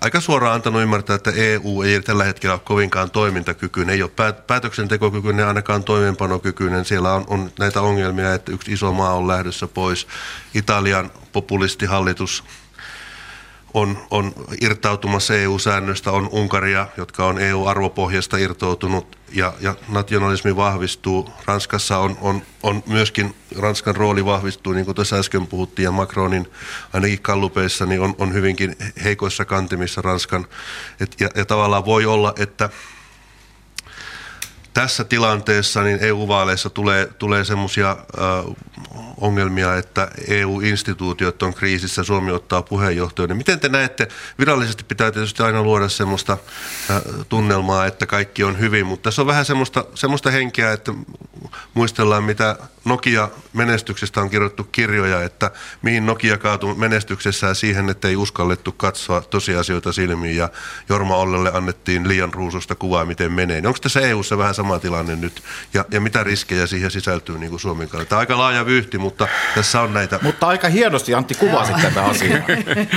aika suoraan antanut ymmärtää, että EU ei tällä hetkellä ole kovinkaan toimintakykyinen, ei ole päätöksentekokykyinen, ainakaan toimeenpanokykyinen. Siellä on, on näitä ongelmia, että yksi iso maa on lähdössä pois. Italian populistihallitus on, on irtautumassa EU-säännöstä, on Unkaria, jotka on EU-arvopohjasta irtoutunut ja, ja nationalismi vahvistuu. Ranskassa on, on, on myöskin, Ranskan rooli vahvistuu, niin kuin tuossa äsken puhuttiin, ja Macronin ainakin kallupeissa niin on, on hyvinkin heikoissa kantimissa Ranskan. Et, ja, ja tavallaan voi olla, että tässä tilanteessa niin EU-vaaleissa tulee, tulee semmoisia ongelmia, että EU-instituutiot on kriisissä, Suomi ottaa puheenjohtajuuden. Miten te näette, virallisesti pitää tietysti aina luoda semmoista tunnelmaa, että kaikki on hyvin, mutta tässä on vähän semmoista, semmoista henkeä, että muistellaan, mitä Nokia-menestyksestä on kirjoittu kirjoja, että mihin Nokia kaatui menestyksessään siihen, että ei uskallettu katsoa tosiasioita silmiin ja Jorma Ollelle annettiin liian ruususta kuvaa, miten menee. Onko tässä EU-ssa vähän sama tilanne nyt ja, ja mitä riskejä siihen sisältyy niin kuin Suomen kannalta? Tämä on aika laaja vyyhti, mutta tässä on näitä. Mutta aika hienosti Antti kuvasit tätä asiaa.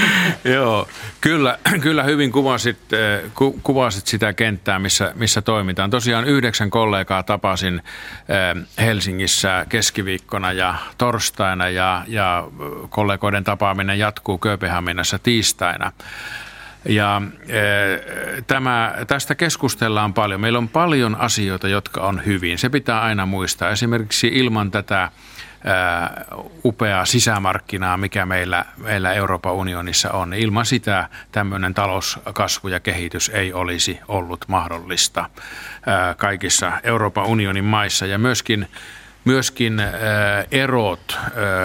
(laughs) Joo, kyllä, kyllä hyvin kuvasit, eh, ku, kuvasit sitä kenttää, missä, missä toimitaan. Tosiaan yhdeksän kollegaa tapasin eh, Helsingissä keskiviikkona ja torstaina ja, ja kollegoiden tapaaminen jatkuu Kööpenhaminassa tiistaina. Ja e, tämä, tästä keskustellaan paljon. Meillä on paljon asioita, jotka on hyvin. Se pitää aina muistaa. Esimerkiksi ilman tätä upeaa sisämarkkinaa, mikä meillä, meillä Euroopan unionissa on. Ilman sitä tämmöinen talouskasvu ja kehitys ei olisi ollut mahdollista kaikissa Euroopan unionin maissa. Ja myöskin myöskin erot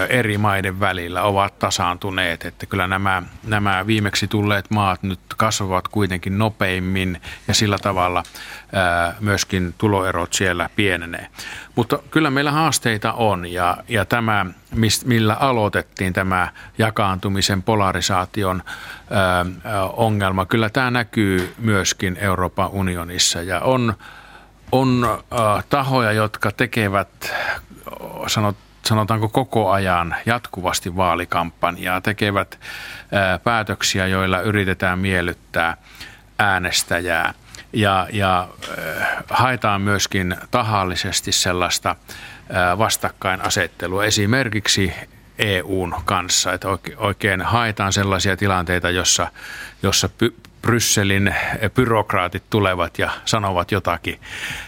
eri maiden välillä ovat tasaantuneet, että kyllä nämä, nämä viimeksi tulleet maat nyt kasvavat kuitenkin nopeimmin ja sillä tavalla myöskin tuloerot siellä pienenee. Mutta kyllä meillä haasteita on ja, ja tämä, millä aloitettiin tämä jakaantumisen polarisaation ongelma, kyllä tämä näkyy myöskin Euroopan unionissa ja on on äh, tahoja, jotka tekevät, sanot, sanotaanko koko ajan jatkuvasti vaalikampanjaa, tekevät äh, päätöksiä, joilla yritetään miellyttää äänestäjää. Ja, ja äh, haetaan myöskin tahallisesti sellaista äh, vastakkainasettelua esimerkiksi EUn kanssa, että oikein haetaan sellaisia tilanteita, jossa, jossa Brysselin byrokraatit tulevat ja sanovat jotakin,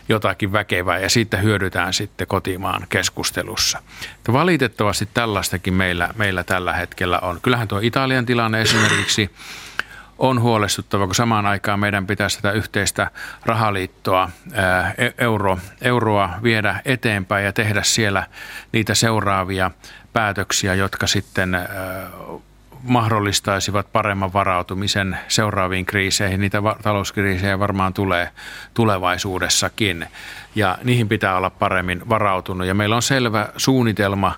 jotakin väkevää ja siitä hyödytään sitten kotimaan keskustelussa. Valitettavasti tällaistakin meillä, meillä tällä hetkellä on. Kyllähän tuo Italian tilanne esimerkiksi on huolestuttava, kun samaan aikaan meidän pitäisi tätä yhteistä rahaliittoa, e-, euro, euroa viedä eteenpäin ja tehdä siellä niitä seuraavia päätöksiä, jotka sitten mahdollistaisivat paremman varautumisen seuraaviin kriiseihin. Niitä talouskriisejä varmaan tulee tulevaisuudessakin ja niihin pitää olla paremmin varautunut. Ja meillä on selvä suunnitelma,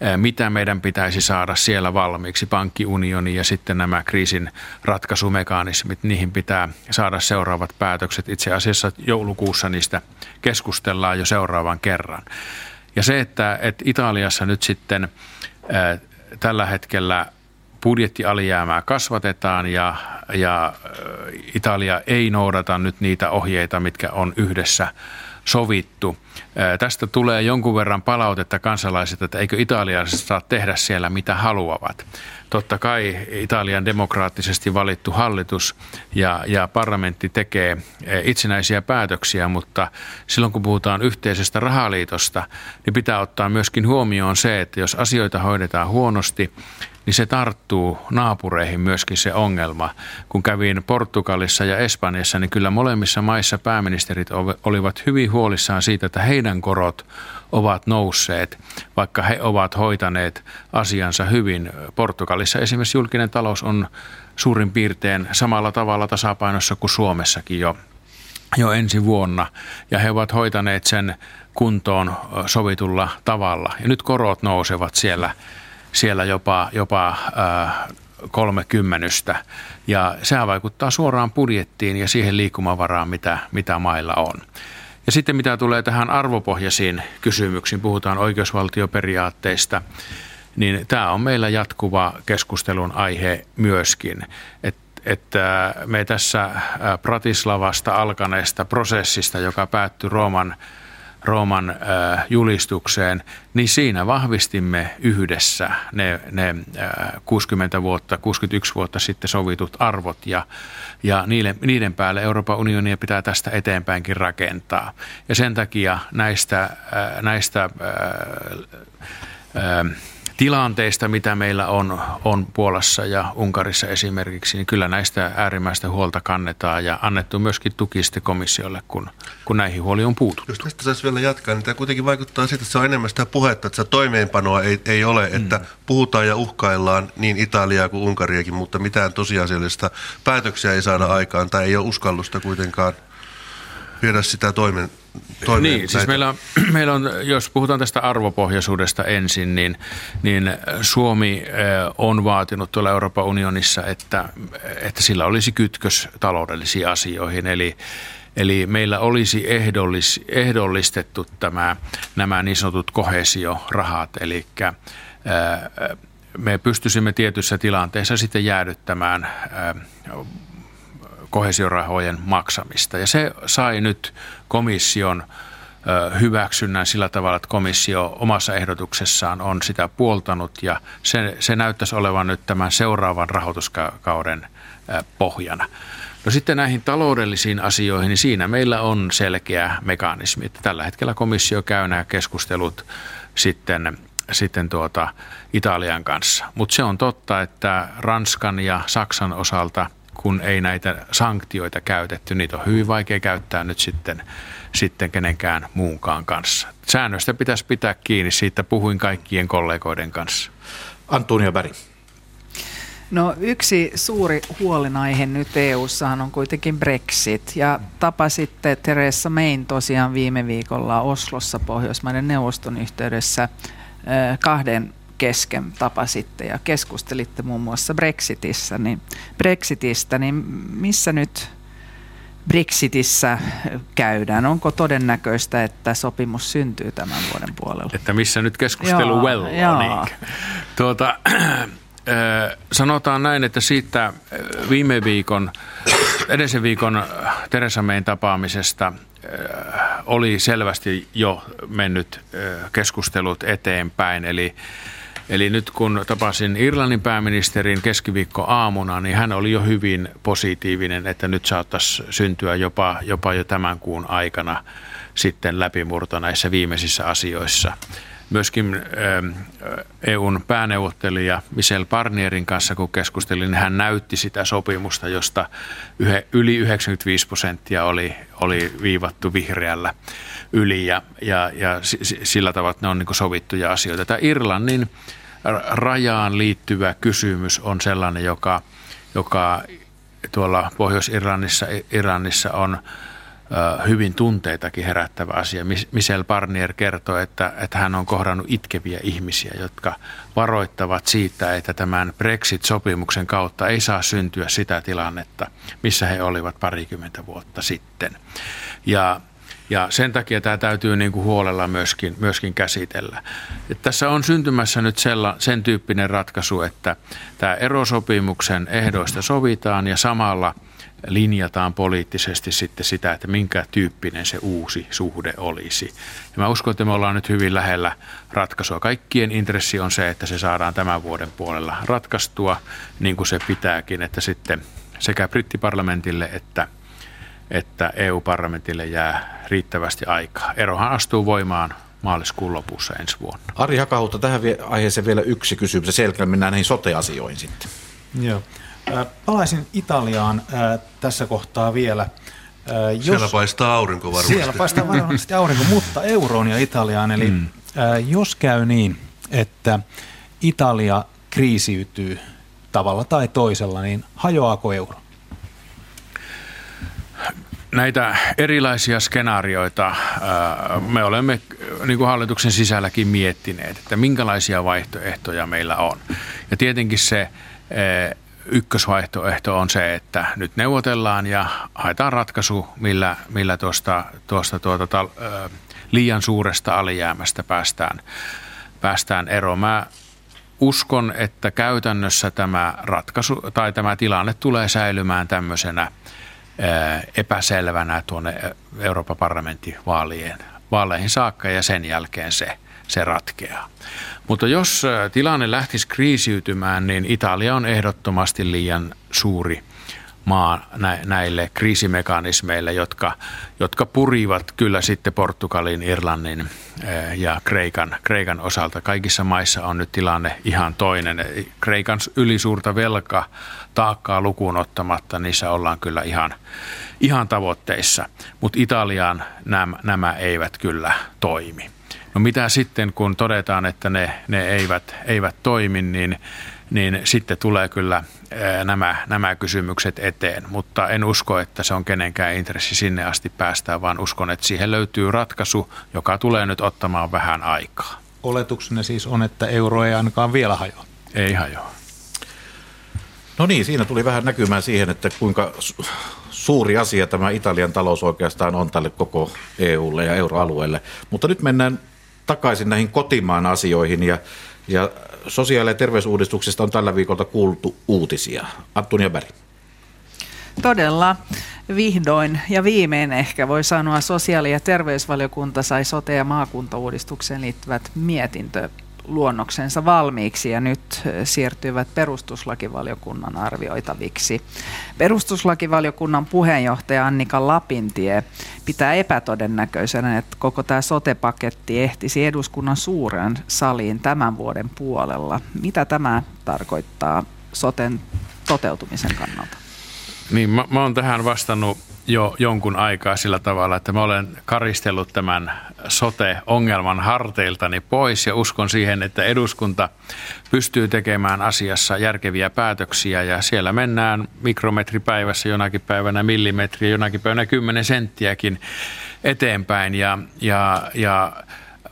eh, mitä meidän pitäisi saada siellä valmiiksi, pankkiunioni ja sitten nämä kriisin ratkaisumekanismit, niihin pitää saada seuraavat päätökset. Itse asiassa joulukuussa niistä keskustellaan jo seuraavan kerran. Ja se, että, että Italiassa nyt sitten eh, tällä hetkellä budjettialijäämää kasvatetaan ja, ja Italia ei noudata nyt niitä ohjeita, mitkä on yhdessä sovittu. Tästä tulee jonkun verran palautetta kansalaiset, että eikö italialaiset saa tehdä siellä mitä haluavat. Totta kai Italian demokraattisesti valittu hallitus ja, ja parlamentti tekee itsenäisiä päätöksiä, mutta silloin kun puhutaan yhteisestä rahaliitosta, niin pitää ottaa myöskin huomioon se, että jos asioita hoidetaan huonosti, niin se tarttuu naapureihin myöskin se ongelma. Kun kävin Portugalissa ja Espanjassa, niin kyllä molemmissa maissa pääministerit olivat hyvin huolissaan siitä, että heidän korot ovat nousseet, vaikka he ovat hoitaneet asiansa hyvin. Portugalissa esimerkiksi julkinen talous on suurin piirtein samalla tavalla tasapainossa kuin Suomessakin jo, jo ensi vuonna, ja he ovat hoitaneet sen kuntoon sovitulla tavalla. Ja nyt korot nousevat siellä siellä jopa, jopa äh, kolme kymmenystä. Ja sehän vaikuttaa suoraan budjettiin ja siihen liikkumavaraan, mitä, mitä mailla on. Ja sitten mitä tulee tähän arvopohjaisiin kysymyksiin, puhutaan oikeusvaltioperiaatteista, niin tämä on meillä jatkuva keskustelun aihe myöskin. Että että me tässä Pratislavasta alkaneesta prosessista, joka päättyi Rooman Rooman äh, julistukseen, niin siinä vahvistimme yhdessä ne, ne 60 äh, vuotta, 61 vuotta sitten sovitut arvot ja, ja niiden, niiden päälle Euroopan unionia pitää tästä eteenpäinkin rakentaa. Ja sen takia näistä, äh, näistä tilanteista, mitä meillä on, on Puolassa ja Unkarissa esimerkiksi, niin kyllä näistä äärimmäistä huolta kannetaan ja annettu myöskin tuki sitten komissiolle, kun, kun näihin huoli on puututtu. Jos tästä saisi vielä jatkaa, niin tämä kuitenkin vaikuttaa siitä, että se on enemmän sitä puhetta, että sitä toimeenpanoa ei, ei ole, että mm. puhutaan ja uhkaillaan niin Italiaa kuin Unkariakin, mutta mitään tosiasiallista päätöksiä ei saada aikaan tai ei ole uskallusta kuitenkaan viedä sitä toimeen toimeen niin, siis meillä on, (clears throat) meillä on, jos puhutaan tästä arvopohjaisuudesta ensin, niin, niin Suomi eh, on vaatinut tuolla Euroopan unionissa, että, että sillä olisi kytkös taloudellisiin asioihin. Eli, eli meillä olisi ehdollis, ehdollistettu tämä, nämä niin sanotut kohesiorahat, eli me pystyisimme tietyissä tilanteissa sitten jäädyttämään kohesiorahojen maksamista. Ja se sai nyt komission hyväksynnän sillä tavalla, että komissio omassa ehdotuksessaan on sitä puoltanut ja se, se näyttäisi olevan nyt tämän seuraavan rahoituskauden pohjana. No sitten näihin taloudellisiin asioihin, niin siinä meillä on selkeä mekanismi. Tällä hetkellä komissio käy nämä keskustelut sitten, sitten tuota Italian kanssa. Mutta se on totta, että Ranskan ja Saksan osalta – kun ei näitä sanktioita käytetty, niitä on hyvin vaikea käyttää nyt sitten, sitten kenenkään muunkaan kanssa. Säännöstä pitäisi pitää kiinni, siitä puhuin kaikkien kollegoiden kanssa. Antonia Berg. No yksi suuri huolenaihe nyt EU:ssahan on kuitenkin Brexit ja tapasitte Teresa Mayn tosiaan viime viikolla Oslossa Pohjoismaiden neuvoston yhteydessä kahden kesken tapasitte ja keskustelitte muun muassa Brexitissä, niin, Brexitistä, niin missä nyt Brexitissä käydään? Onko todennäköistä, että sopimus syntyy tämän vuoden puolella? Että missä nyt keskustelu well on, tuota, (clears throat) sanotaan näin, että siitä viime viikon, (clears throat) edellisen viikon Teresa Mayn tapaamisesta oli selvästi jo mennyt keskustelut eteenpäin. Eli, eli nyt kun tapasin Irlannin pääministerin keskiviikko aamuna, niin hän oli jo hyvin positiivinen, että nyt saattaisi syntyä jopa, jopa jo tämän kuun aikana sitten läpimurto näissä viimeisissä asioissa. Myöskin ähm, EUn pääneuvottelija Michel Barnierin kanssa, kun keskustelin, niin hän näytti sitä sopimusta, josta yli 95 prosenttia oli, oli viivattu vihreällä yli ja, ja, ja sillä tavalla, että ne on niin sovittuja asioita. Tämä Irlannin rajaan liittyvä kysymys on sellainen, joka, joka tuolla Pohjois-Irlannissa Iranissa on hyvin tunteitakin herättävä asia. Michel Barnier kertoi, että, että hän on kohdannut itkeviä ihmisiä, jotka varoittavat siitä, että tämän Brexit-sopimuksen kautta ei saa syntyä sitä tilannetta, missä he olivat parikymmentä vuotta sitten. Ja ja sen takia tämä täytyy niin kuin huolella myöskin, myöskin käsitellä. Et tässä on syntymässä nyt sella, sen tyyppinen ratkaisu, että tämä erosopimuksen ehdoista sovitaan ja samalla – linjataan poliittisesti sitten sitä, että minkä tyyppinen se uusi suhde olisi. Ja mä uskon, että me ollaan nyt hyvin lähellä ratkaisua. Kaikkien intressi on se, että se saadaan tämän vuoden puolella ratkaistua niin kuin se pitääkin, että sitten sekä brittiparlamentille että, että EU-parlamentille jää riittävästi aikaa. Erohan astuu voimaan maaliskuun lopussa ensi vuonna. Ari Hakahuutta, tähän aiheeseen vielä yksi kysymys ja selkeä mennään näihin sote-asioihin sitten. Joo. Palaisin Italiaan tässä kohtaa vielä. Jos, siellä paistaa aurinko varmasti. Siellä paistaa varmasti aurinko, mutta euroon ja Italiaan. Eli mm. jos käy niin, että Italia kriisiytyy tavalla tai toisella, niin hajoaako euro? Näitä erilaisia skenaarioita me olemme niin kuin hallituksen sisälläkin miettineet, että minkälaisia vaihtoehtoja meillä on. Ja tietenkin se ykkösvaihtoehto on se, että nyt neuvotellaan ja haetaan ratkaisu, millä, millä tuosta, tuosta tuota, ta, liian suuresta alijäämästä päästään, päästään eroon. Mä uskon, että käytännössä tämä ratkaisu tai tämä tilanne tulee säilymään tämmöisenä epäselvänä tuonne Euroopan parlamentin vaalien, vaaleihin saakka ja sen jälkeen se, se ratkeaa. Mutta jos tilanne lähtisi kriisiytymään, niin Italia on ehdottomasti liian suuri maa näille kriisimekanismeille, jotka, jotka purivat kyllä sitten Portugalin, Irlannin ja Kreikan, Kreikan osalta. Kaikissa maissa on nyt tilanne ihan toinen. Kreikan ylisuurta velka taakkaa lukuun ottamatta, niissä ollaan kyllä ihan, ihan tavoitteissa, mutta Italiaan nämä, nämä eivät kyllä toimi. No mitä sitten, kun todetaan, että ne, ne eivät, eivät toimi, niin, niin sitten tulee kyllä nämä, nämä kysymykset eteen. Mutta en usko, että se on kenenkään intressi sinne asti päästään, vaan uskon, että siihen löytyy ratkaisu, joka tulee nyt ottamaan vähän aikaa. Oletuksenne siis on, että euro ei ainakaan vielä hajoa? Ei hajoa. No niin, siinä tuli vähän näkymään siihen, että kuinka suuri asia tämä Italian talous oikeastaan on tälle koko EUlle ja euroalueelle. Mutta nyt mennään takaisin näihin kotimaan asioihin ja, ja sosiaali- ja terveysuudistuksesta on tällä viikolta kuultu uutisia. Antonia Berg. Todella vihdoin ja viimein ehkä voi sanoa sosiaali- ja terveysvaliokunta sai sote- ja maakuntauudistukseen liittyvät mietintö luonnoksensa valmiiksi ja nyt siirtyvät perustuslakivaliokunnan arvioitaviksi. Perustuslakivaliokunnan puheenjohtaja Annika Lapintie pitää epätodennäköisenä, että koko tämä sotepaketti ehtisi eduskunnan suuren saliin tämän vuoden puolella. Mitä tämä tarkoittaa soten toteutumisen kannalta? Niin, mä, mä oon tähän vastannut jo jonkun aikaa sillä tavalla, että mä olen karistellut tämän sote-ongelman harteiltani pois ja uskon siihen, että eduskunta pystyy tekemään asiassa järkeviä päätöksiä ja siellä mennään mikrometripäivässä jonakin päivänä millimetriä, jonakin päivänä kymmenen senttiäkin eteenpäin ja, ja, ja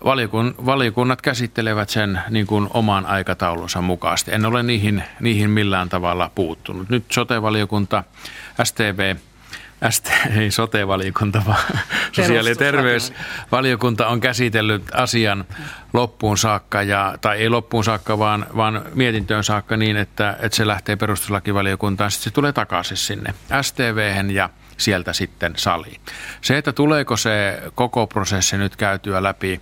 Valikun, valiokunnat käsittelevät sen niin kuin oman aikataulunsa mukaisesti. En ole niihin, niihin millään tavalla puuttunut. Nyt sote-valiokunta, STV, ST, ei sote-valiokunta, vaan sosiaali- ja terveysvaliokunta on käsitellyt asian loppuun saakka, ja, tai ei loppuun saakka, vaan, vaan mietintöön saakka niin, että, että se lähtee perustuslakivaliokuntaan, sitten se tulee takaisin sinne STVhen ja sieltä sitten saliin. Se, että tuleeko se koko prosessi nyt käytyä läpi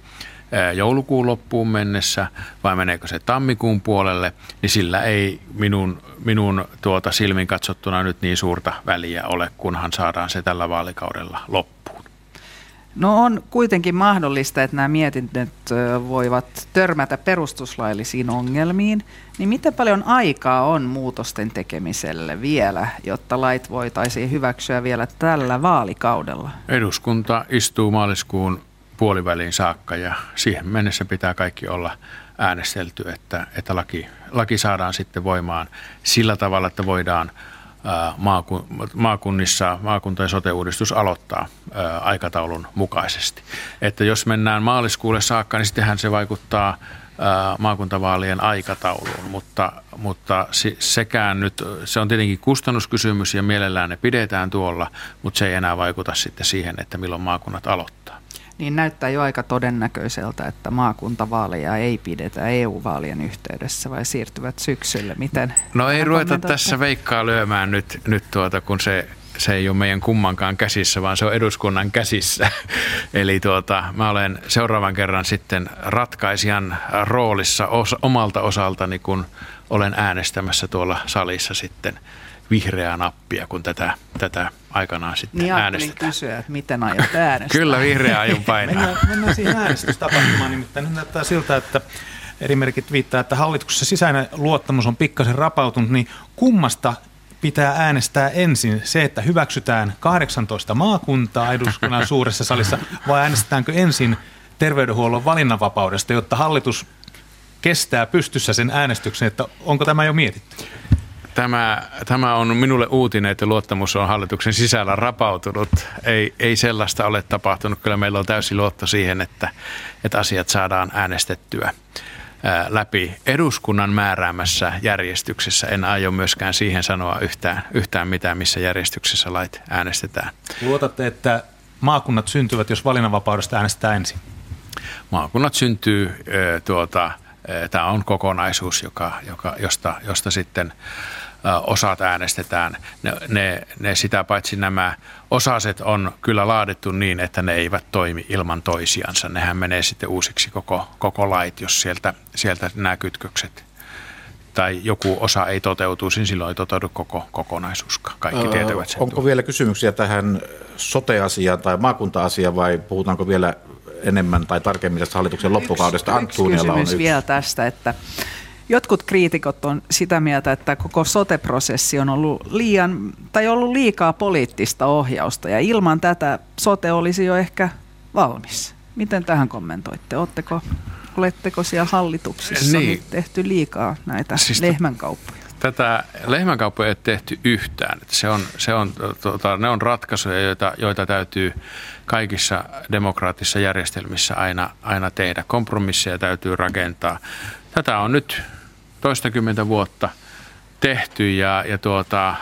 joulukuun loppuun mennessä vai meneekö se tammikuun puolelle, niin sillä ei minun, minun tuota silmin katsottuna nyt niin suurta väliä ole, kunhan saadaan se tällä vaalikaudella loppuun. No on kuitenkin mahdollista, että nämä mietinnöt voivat törmätä perustuslaillisiin ongelmiin. Niin miten paljon aikaa on muutosten tekemiselle vielä, jotta lait voitaisiin hyväksyä vielä tällä vaalikaudella? Eduskunta istuu maaliskuun puoliväliin saakka ja siihen mennessä pitää kaikki olla äänestelty, että, että laki, laki saadaan sitten voimaan sillä tavalla, että voidaan maakunnissa maakunta- ja sote-uudistus aloittaa aikataulun mukaisesti. Että jos mennään maaliskuulle saakka, niin sittenhän se vaikuttaa maakuntavaalien aikatauluun, mutta, mutta sekään nyt, se on tietenkin kustannuskysymys ja mielellään ne pidetään tuolla, mutta se ei enää vaikuta sitten siihen, että milloin maakunnat aloittaa niin näyttää jo aika todennäköiseltä, että maakuntavaaleja ei pidetä EU-vaalien yhteydessä vai siirtyvät syksylle. Miten no ei ruveta tässä veikkaa lyömään nyt, nyt tuota, kun se se ei ole meidän kummankaan käsissä, vaan se on eduskunnan käsissä. (laughs) Eli tuota, mä olen seuraavan kerran sitten ratkaisijan roolissa os, omalta osaltani, kun olen äänestämässä tuolla salissa sitten vihreää nappia, kun tätä, tätä aikanaan sitten niin äänestetään. kysyä, että miten aiot äänestää. Kyllä vihreää aion (laughs) painaa. mennään, mennään siihen äänestystapahtumaan, nimittäin nyt näyttää siltä, että eri merkit viittaa, että hallituksessa sisäinen luottamus on pikkasen rapautunut, niin kummasta pitää äänestää ensin se, että hyväksytään 18 maakuntaa eduskunnan suuressa salissa, vai äänestetäänkö ensin terveydenhuollon valinnanvapaudesta, jotta hallitus kestää pystyssä sen äänestyksen, että onko tämä jo mietitty? Tämä, tämä on minulle uutinen, että luottamus on hallituksen sisällä rapautunut. Ei, ei sellaista ole tapahtunut. Kyllä meillä on täysi luotto siihen, että, että asiat saadaan äänestettyä läpi eduskunnan määräämässä järjestyksessä. En aio myöskään siihen sanoa yhtään, yhtään mitään, missä järjestyksessä lait äänestetään. Luotatte, että maakunnat syntyvät, jos valinnanvapaudesta äänestetään ensin? Maakunnat syntyy tuota, Tämä on kokonaisuus, joka, joka, josta, josta sitten osat äänestetään. Ne, ne, ne sitä paitsi nämä osaset on kyllä laadittu niin, että ne eivät toimi ilman toisiansa. Nehän menee sitten uusiksi koko, koko lait, jos sieltä, sieltä nämä kytkökset tai joku osa ei toteutu, niin silloin ei toteudu koko kokonaisuus. Kaikki öö, tietävät sen. Onko tuo. vielä kysymyksiä tähän sote-asiaan tai maakunta-asiaan vai puhutaanko vielä enemmän tai tarkemmin tästä hallituksen loppukaudesta? Yksi, yksi kysymys on yksi. vielä tästä, että Jotkut kriitikot on sitä mieltä, että koko sote-prosessi on ollut liian, tai ollut liikaa poliittista ohjausta, ja ilman tätä sote olisi jo ehkä valmis. Miten tähän kommentoitte? Oletteko, oletteko siellä hallituksissa niin. tehty liikaa näitä siis lehmänkauppoja? Tätä lehmänkauppoja ei tehty yhtään. Se on, se on, tuota, ne on ratkaisuja, joita, joita täytyy kaikissa demokraattisissa järjestelmissä aina, aina tehdä. Kompromisseja täytyy rakentaa. Tätä on nyt toistakymmentä vuotta tehty ja, ja tuota,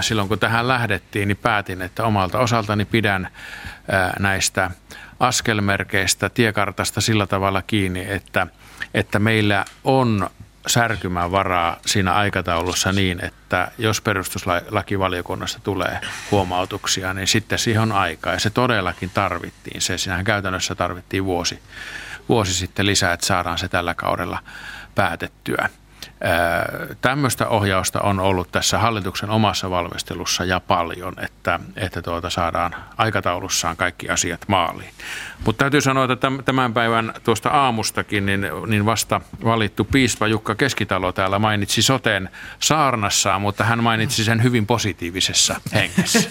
silloin kun tähän lähdettiin, niin päätin, että omalta osaltani pidän näistä askelmerkeistä, tiekartasta sillä tavalla kiinni, että, että meillä on särkymään varaa siinä aikataulussa niin, että jos perustuslakivaliokunnasta tulee huomautuksia, niin sitten siihen on aikaa. Ja se todellakin tarvittiin. Se siinähän käytännössä tarvittiin vuosi, vuosi sitten lisää, että saadaan se tällä kaudella päätettyä. Tämmöistä ohjausta on ollut tässä hallituksen omassa valmistelussa ja paljon, että, että tuota saadaan aikataulussaan kaikki asiat maaliin. Mutta täytyy sanoa, että tämän päivän tuosta aamustakin niin, niin vasta valittu piispa Jukka Keskitalo täällä mainitsi soteen saarnassaan, mutta hän mainitsi sen hyvin positiivisessa hengessä.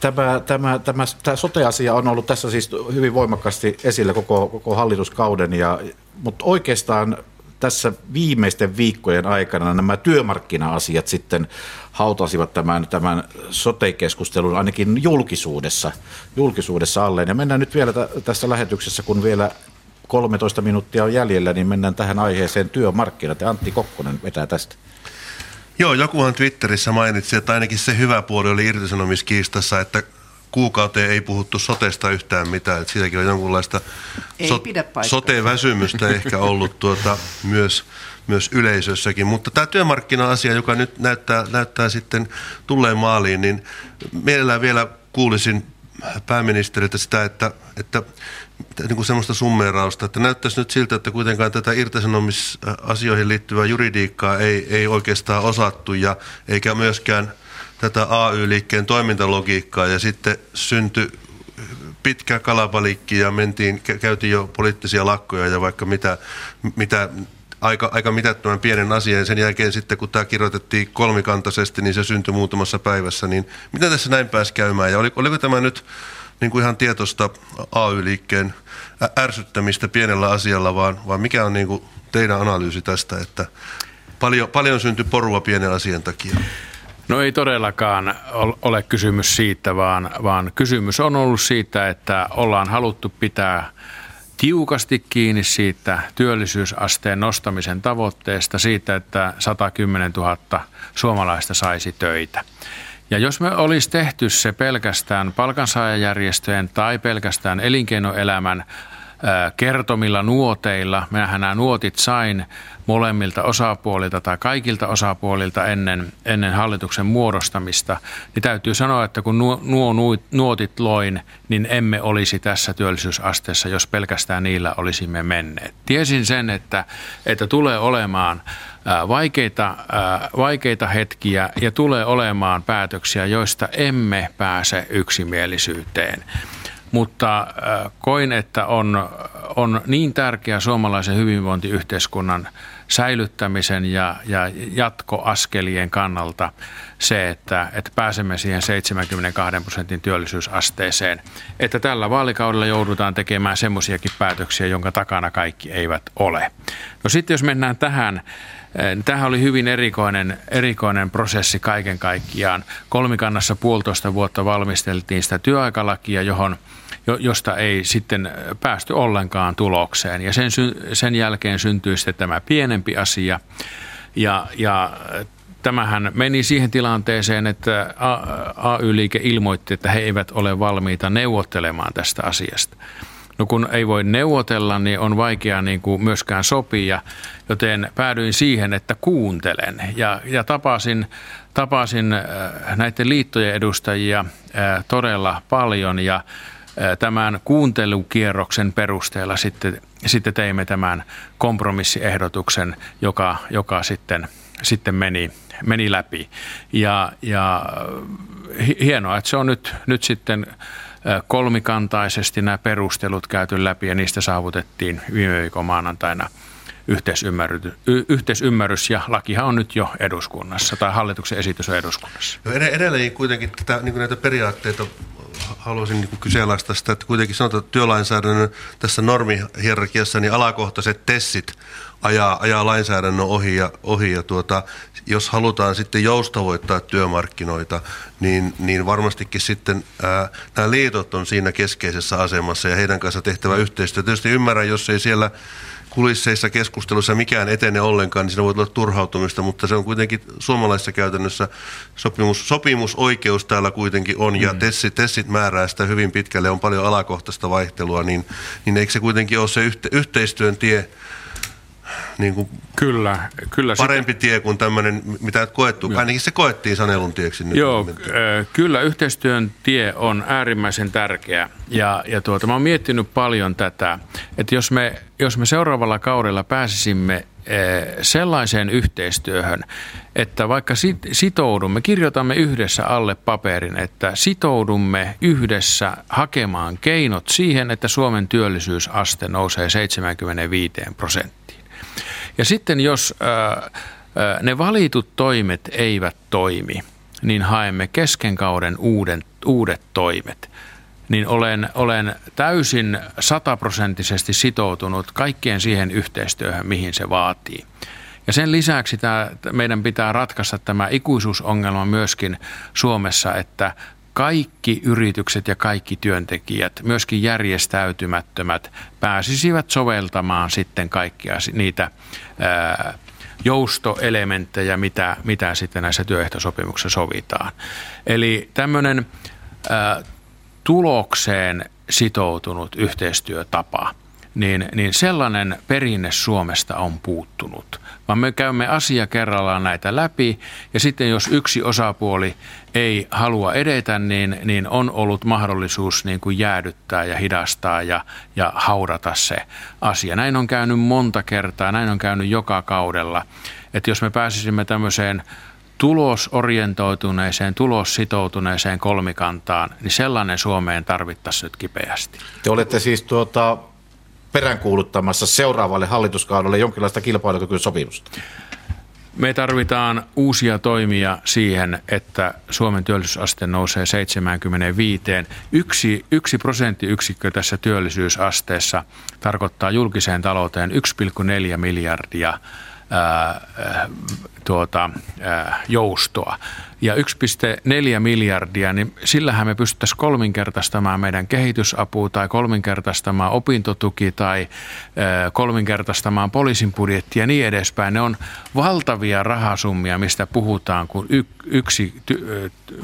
Tämä, tämä, tämä, tämä sote-asia on ollut tässä siis hyvin voimakkaasti esillä koko, koko hallituskauden, ja, mutta oikeastaan tässä viimeisten viikkojen aikana nämä työmarkkina-asiat sitten hautasivat tämän, tämän sote-keskustelun ainakin julkisuudessa, julkisuudessa alleen. Ja mennään nyt vielä t- tässä lähetyksessä, kun vielä 13 minuuttia on jäljellä, niin mennään tähän aiheeseen työmarkkinat. Ja Antti Kokkonen vetää tästä. Joo, jokuhan Twitterissä mainitsi, että ainakin se hyvä puoli oli irtisanomiskiistassa, että kuukauteen ei puhuttu sotesta yhtään mitään. Että siitäkin on jonkunlaista so- sote-väsymystä ehkä ollut tuota, myös, myös yleisössäkin. Mutta tämä työmarkkina-asia, joka nyt näyttää, näyttää sitten tulleen maaliin, niin mielellään vielä kuulisin pääministeriltä sitä, että, että niin kuin semmoista summeerausta, että näyttäisi nyt siltä, että kuitenkaan tätä irtisanomisasioihin liittyvää juridiikkaa ei, ei oikeastaan osattu ja eikä myöskään tätä AY-liikkeen toimintalogiikkaa ja sitten syntyi pitkä kalapalikki ja mentiin, käytiin jo poliittisia lakkoja ja vaikka mitä, mitä aika, aika mitättömän pienen asian. Sen jälkeen sitten, kun tämä kirjoitettiin kolmikantaisesti, niin se syntyi muutamassa päivässä. Niin miten tässä näin pääsi käymään? Ja oliko, oliko tämä nyt niin kuin ihan tietoista AY-liikkeen ärsyttämistä pienellä asialla, vaan, vaan mikä on niin kuin teidän analyysi tästä, että paljon, paljon syntyi porua pienen asian takia? No ei todellakaan ole kysymys siitä, vaan, vaan kysymys on ollut siitä, että ollaan haluttu pitää tiukasti kiinni siitä työllisyysasteen nostamisen tavoitteesta, siitä, että 110 000 suomalaista saisi töitä. Ja jos me olisi tehty se pelkästään palkansaajajärjestöjen tai pelkästään elinkeinoelämän kertomilla nuoteilla. Minähän nämä nuotit sain molemmilta osapuolilta tai kaikilta osapuolilta ennen, ennen hallituksen muodostamista, niin täytyy sanoa, että kun nuo, nuo nuotit loin, niin emme olisi tässä työllisyysasteessa, jos pelkästään niillä olisimme menneet. Tiesin sen, että, että tulee olemaan vaikeita, vaikeita hetkiä ja tulee olemaan päätöksiä, joista emme pääse yksimielisyyteen mutta koin, että on, on niin tärkeä suomalaisen hyvinvointiyhteiskunnan säilyttämisen ja, ja jatkoaskelien kannalta se, että, että pääsemme siihen 72 prosentin työllisyysasteeseen, että tällä vaalikaudella joudutaan tekemään semmoisiakin päätöksiä, jonka takana kaikki eivät ole. No sitten jos mennään tähän, Tämähän oli hyvin erikoinen, erikoinen prosessi kaiken kaikkiaan. Kolmikannassa puolitoista vuotta valmisteltiin sitä työaikalakia, johon, josta ei sitten päästy ollenkaan tulokseen. Ja sen, sen jälkeen syntyi sitten tämä pienempi asia. Ja, ja tämähän meni siihen tilanteeseen, että AY-liike ilmoitti, että he eivät ole valmiita neuvottelemaan tästä asiasta. No kun ei voi neuvotella, niin on vaikea niin kuin myöskään sopia, joten päädyin siihen, että kuuntelen. Ja, ja tapasin, tapasin äh, näiden liittojen edustajia äh, todella paljon. Ja äh, tämän kuuntelukierroksen perusteella sitten, sitten teimme tämän kompromissiehdotuksen, joka, joka sitten, sitten meni, meni läpi. Ja, ja hienoa, että se on nyt, nyt sitten kolmikantaisesti nämä perustelut käyty läpi ja niistä saavutettiin viime viikon maanantaina yhteisymmärrys, yhteisymmärrys ja lakihan on nyt jo eduskunnassa tai hallituksen esitys on eduskunnassa. No edelleen kuitenkin tätä, niin näitä periaatteita haluaisin niin kyseenalaistaa sitä, että kuitenkin sanotaan, että työlainsäädännön tässä normihierarkiassa niin alakohtaiset tessit ajaa, ajaa lainsäädännön ohi ja, ohi ja tuota, jos halutaan sitten joustavoittaa työmarkkinoita, niin, niin varmastikin sitten ää, nämä liitot on siinä keskeisessä asemassa ja heidän kanssa tehtävä yhteistyö. Tietysti ymmärrän, jos ei siellä kulisseissa keskustelussa mikään etene ollenkaan, niin siinä voi olla turhautumista, mutta se on kuitenkin suomalaisessa käytännössä sopimus, sopimusoikeus täällä kuitenkin on, ja mm. tessit, tessit määrää sitä hyvin pitkälle, on paljon alakohtaista vaihtelua, niin, niin eikö se kuitenkin ole se yhte, yhteistyön tie, niin kuin Kyllä, kyllä. parempi sitä... tie kuin tämmöinen, mitä koettu. Joo. Ainakin se koettiin sanelun tieksi. Nyt Joo, kyllä yhteistyön tie on äärimmäisen tärkeä. Ja, ja tuota, mä oon miettinyt paljon tätä, että jos me, jos me seuraavalla kaudella pääsisimme sellaiseen yhteistyöhön, että vaikka sitoudumme, kirjoitamme yhdessä alle paperin, että sitoudumme yhdessä hakemaan keinot siihen, että Suomen työllisyysaste nousee 75 prosenttiin. Ja sitten jos ne valitut toimet eivät toimi, niin haemme kesken kauden uuden, uudet toimet niin olen, olen täysin sataprosenttisesti sitoutunut kaikkeen siihen yhteistyöhön, mihin se vaatii. Ja sen lisäksi tämä, meidän pitää ratkaista tämä ikuisuusongelma myöskin Suomessa, että kaikki yritykset ja kaikki työntekijät, myöskin järjestäytymättömät, pääsisivät soveltamaan sitten kaikkia niitä ää, joustoelementtejä, mitä, mitä sitten näissä työehtosopimuksissa sovitaan. Eli tämmöinen ää, tulokseen sitoutunut yhteistyötapa, niin, niin sellainen perinne Suomesta on puuttunut. Vaan me käymme asia kerrallaan näitä läpi ja sitten jos yksi osapuoli ei halua edetä, niin, niin on ollut mahdollisuus niin kuin jäädyttää ja hidastaa ja, ja haudata se asia. Näin on käynyt monta kertaa, näin on käynyt joka kaudella. Että jos me pääsisimme tämmöiseen tulosorientoituneeseen, tulossitoutuneeseen kolmikantaan, niin sellainen Suomeen tarvittaisiin nyt kipeästi. Te olette siis tuota, peräänkuuluttamassa seuraavalle hallituskaudelle jonkinlaista kilpailukykysopimusta. Me tarvitaan uusia toimia siihen, että Suomen työllisyysaste nousee 75. Yksi, yksi prosenttiyksikkö tässä työllisyysasteessa tarkoittaa julkiseen talouteen 1,4 miljardia tuota, joustoa. Ja 1,4 miljardia, niin sillähän me pystyttäisiin kolminkertaistamaan meidän kehitysapu tai kolminkertaistamaan opintotuki tai kolminkertaistamaan poliisin budjetti ja niin edespäin. Ne on valtavia rahasummia, mistä puhutaan, kun yksi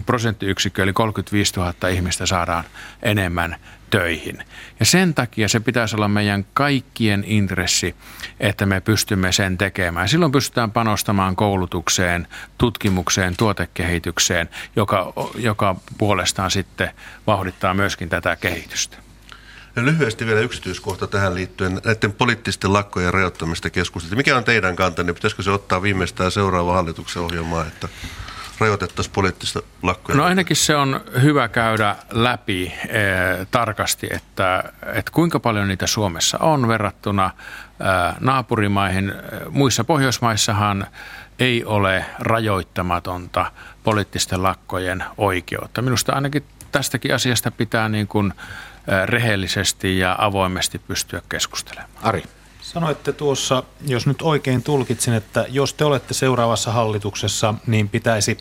prosenttiyksikkö eli 35 000 ihmistä saadaan enemmän töihin. Ja sen takia se pitäisi olla meidän kaikkien intressi, että me pystymme sen tekemään. Silloin pystytään panostamaan koulutukseen, tutkimukseen, tuotekehitykseen, joka, joka puolestaan sitten vauhdittaa myöskin tätä kehitystä. Ja lyhyesti vielä yksityiskohta tähän liittyen, näiden poliittisten lakkojen rajoittamista keskustelua. Mikä on teidän kantanne? Pitäisikö se ottaa viimeistään seuraava hallituksen ohjelmaa, että rajoitettaisiin poliittista lakkoja? No ainakin se on hyvä käydä läpi eh, tarkasti, että, että kuinka paljon niitä Suomessa on verrattuna eh, naapurimaihin. Muissa Pohjoismaissahan ei ole rajoittamatonta poliittisten lakkojen oikeutta. Minusta ainakin tästäkin asiasta pitää niin kuin eh, rehellisesti ja avoimesti pystyä keskustelemaan. Ari. Sanoitte tuossa, jos nyt oikein tulkitsin, että jos te olette seuraavassa hallituksessa, niin pitäisi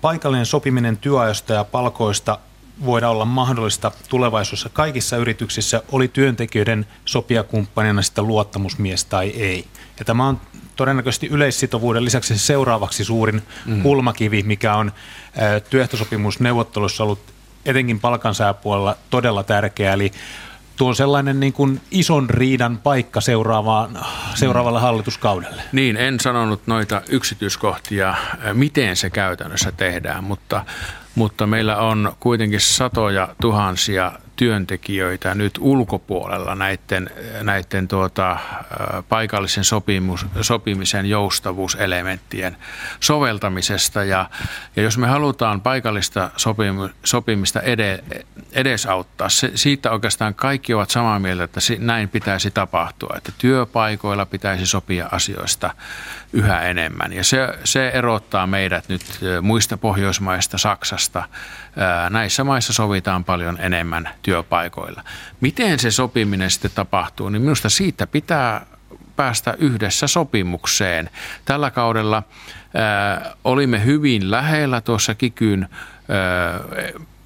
paikallinen sopiminen työajosta ja palkoista voida olla mahdollista tulevaisuudessa kaikissa yrityksissä, oli työntekijöiden sopijakumppanina sitä luottamusmies tai ei. Ja tämä on todennäköisesti yleissitovuuden lisäksi seuraavaksi suurin mm. kulmakivi, mikä on työehtosopimusneuvottelussa ollut etenkin palkansaajapuolella todella tärkeä. Eli tuo on sellainen niin kuin ison riidan paikka seuraavaan, seuraavalle hallituskaudelle. Niin, en sanonut noita yksityiskohtia, miten se käytännössä tehdään, mutta, mutta meillä on kuitenkin satoja tuhansia työntekijöitä nyt ulkopuolella näiden, näiden tuota, paikallisen sopimus, sopimisen joustavuuselementtien soveltamisesta. Ja, ja jos me halutaan paikallista sopimu, sopimista ede, edesauttaa, se, siitä oikeastaan kaikki ovat samaa mieltä, että näin pitäisi tapahtua, että työpaikoilla pitäisi sopia asioista yhä enemmän. Ja se, se erottaa meidät nyt muista Pohjoismaista, Saksasta. Näissä maissa sovitaan paljon enemmän työpaikoilla. Miten se sopiminen sitten tapahtuu, niin minusta siitä pitää päästä yhdessä sopimukseen. Tällä kaudella ää, olimme hyvin lähellä tuossa kikyn ää,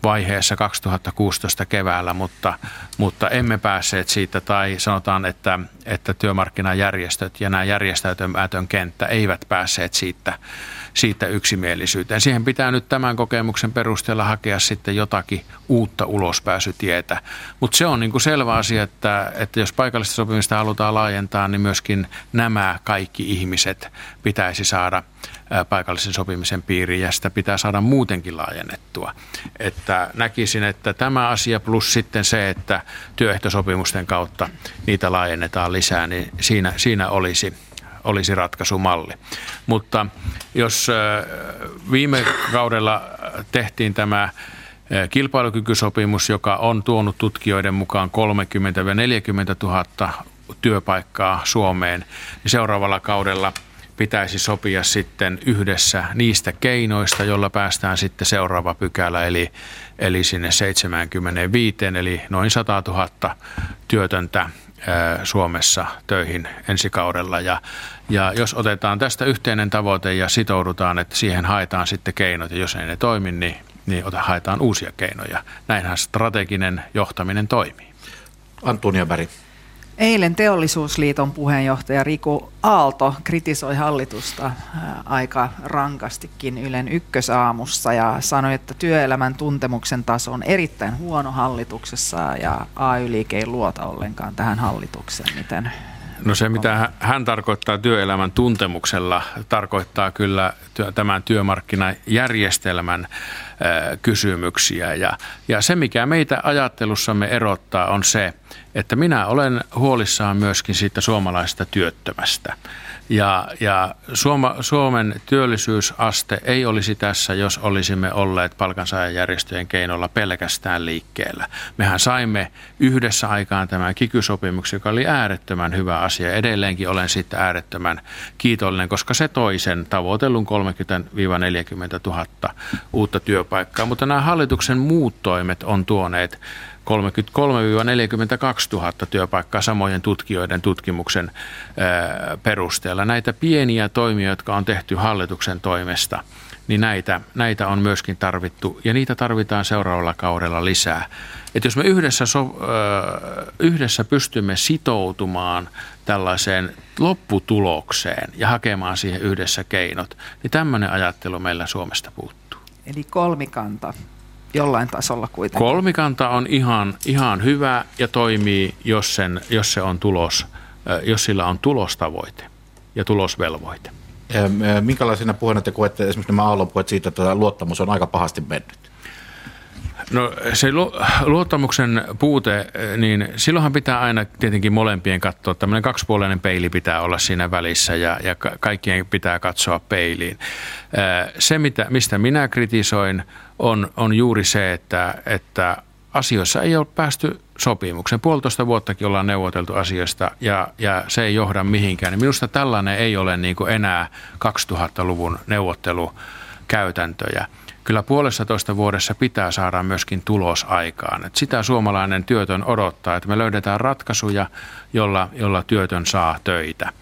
vaiheessa 2016 keväällä, mutta, mutta emme päässeet siitä tai sanotaan, että, että työmarkkinajärjestöt ja nämä järjestäytymätön kenttä eivät päässeet siitä, siitä yksimielisyyteen. Siihen pitää nyt tämän kokemuksen perusteella hakea sitten jotakin uutta ulospääsytietä. Mutta se on niin kuin selvä asia, että, että jos paikallista sopimista halutaan laajentaa, niin myöskin nämä kaikki ihmiset pitäisi saada paikallisen sopimisen piiriin ja sitä pitää saada muutenkin laajennettua. Että näkisin, että tämä asia plus sitten se, että työehtosopimusten kautta niitä laajennetaan lisää, niin siinä, siinä olisi olisi ratkaisumalli. Mutta jos viime kaudella tehtiin tämä kilpailukykysopimus, joka on tuonut tutkijoiden mukaan 30-40 000 työpaikkaa Suomeen, niin seuraavalla kaudella pitäisi sopia sitten yhdessä niistä keinoista, joilla päästään sitten seuraava pykälä, eli, eli sinne 75, eli noin 100 000 työtöntä Suomessa töihin ensi kaudella. Ja, ja jos otetaan tästä yhteinen tavoite ja sitoudutaan, että siihen haetaan sitten keinot, ja jos ei ne toimi, niin, niin haetaan uusia keinoja. Näinhän strateginen johtaminen toimii. Antonia Berg. Eilen Teollisuusliiton puheenjohtaja Riku Aalto kritisoi hallitusta aika rankastikin Ylen ykkösaamussa ja sanoi, että työelämän tuntemuksen taso on erittäin huono hallituksessa ja AY-liike ei luota ollenkaan tähän hallitukseen. Miten No se, mitä hän tarkoittaa työelämän tuntemuksella, tarkoittaa kyllä tämän työmarkkinajärjestelmän kysymyksiä. Ja, ja se, mikä meitä ajattelussamme erottaa, on se, että minä olen huolissaan myöskin siitä suomalaisesta työttömästä. Ja, ja Suoma, Suomen työllisyysaste ei olisi tässä, jos olisimme olleet palkansaajajärjestöjen keinolla pelkästään liikkeellä. Mehän saimme yhdessä aikaan tämän kikysopimuksen, joka oli äärettömän hyvä asia. Edelleenkin olen siitä äärettömän kiitollinen, koska se toi sen tavoitellun 30-40 000 uutta työpaikkaa. Mutta nämä hallituksen muut toimet on tuoneet 33-42 000 työpaikkaa samojen tutkijoiden tutkimuksen perusteella. Näitä pieniä toimia, jotka on tehty hallituksen toimesta, niin näitä, näitä on myöskin tarvittu ja niitä tarvitaan seuraavalla kaudella lisää. Et jos me yhdessä, so, yhdessä pystymme sitoutumaan tällaiseen lopputulokseen ja hakemaan siihen yhdessä keinot, niin tämmöinen ajattelu meillä Suomesta puuttuu. Eli kolmikanta jollain tasolla kuitenkin. Kolmikanta on ihan, ihan hyvä ja toimii, jos, sen, jos se on tulos, jos sillä on tulostavoite ja tulosvelvoite. Minkälaisena puheena te koette esimerkiksi nämä aallonpuhet siitä, että luottamus on aika pahasti mennyt? No se luottamuksen puute, niin silloinhan pitää aina tietenkin molempien katsoa. Tämmöinen kaksipuolinen peili pitää olla siinä välissä ja, ja kaikkien pitää katsoa peiliin. Se, mitä, mistä minä kritisoin, on, on juuri se, että, että asioissa ei ole päästy sopimukseen. Puolitoista vuottakin ollaan neuvoteltu asiasta ja, ja se ei johda mihinkään. Minusta tällainen ei ole niin enää 2000-luvun neuvottelukäytäntöjä kyllä puolessa toista vuodessa pitää saada myöskin tulos aikaan. Et sitä suomalainen työtön odottaa, että me löydetään ratkaisuja, jolla, jolla työtön saa töitä.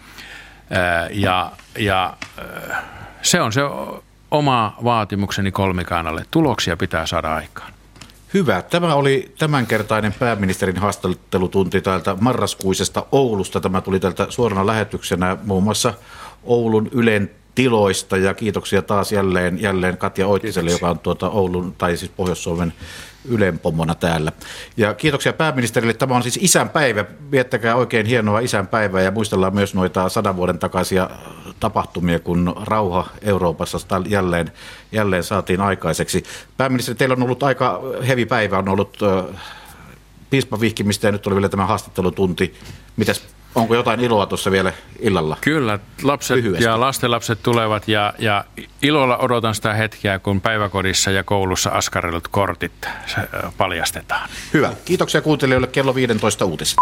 Ja, ja se on se oma vaatimukseni kolmikannalle. Tuloksia pitää saada aikaan. Hyvä. Tämä oli tämänkertainen pääministerin haastattelutunti täältä marraskuisesta Oulusta. Tämä tuli täältä suorana lähetyksenä muun muassa Oulun Ylen tiloista ja kiitoksia taas jälleen, jälleen Katja Oittiselle, joka on tuota Oulun tai siis Pohjois-Suomen ylenpomona täällä. Ja kiitoksia pääministerille. Tämä on siis isänpäivä. Viettäkää oikein hienoa isänpäivää ja muistellaan myös noita sadan vuoden takaisia tapahtumia, kun rauha Euroopassa jälleen, jälleen saatiin aikaiseksi. Pääministeri, teillä on ollut aika hevi päivä, on ollut piispa vihkimistä ja nyt oli vielä tämä haastattelutunti. Mitäs Onko jotain iloa tuossa vielä illalla? Kyllä, lapset Lyhyesti. ja lastenlapset tulevat ja, ja ilolla odotan sitä hetkeä, kun päiväkodissa ja koulussa askarellut kortit paljastetaan. Hyvä. Kiitoksia kuuntelijoille kello 15 uutiset.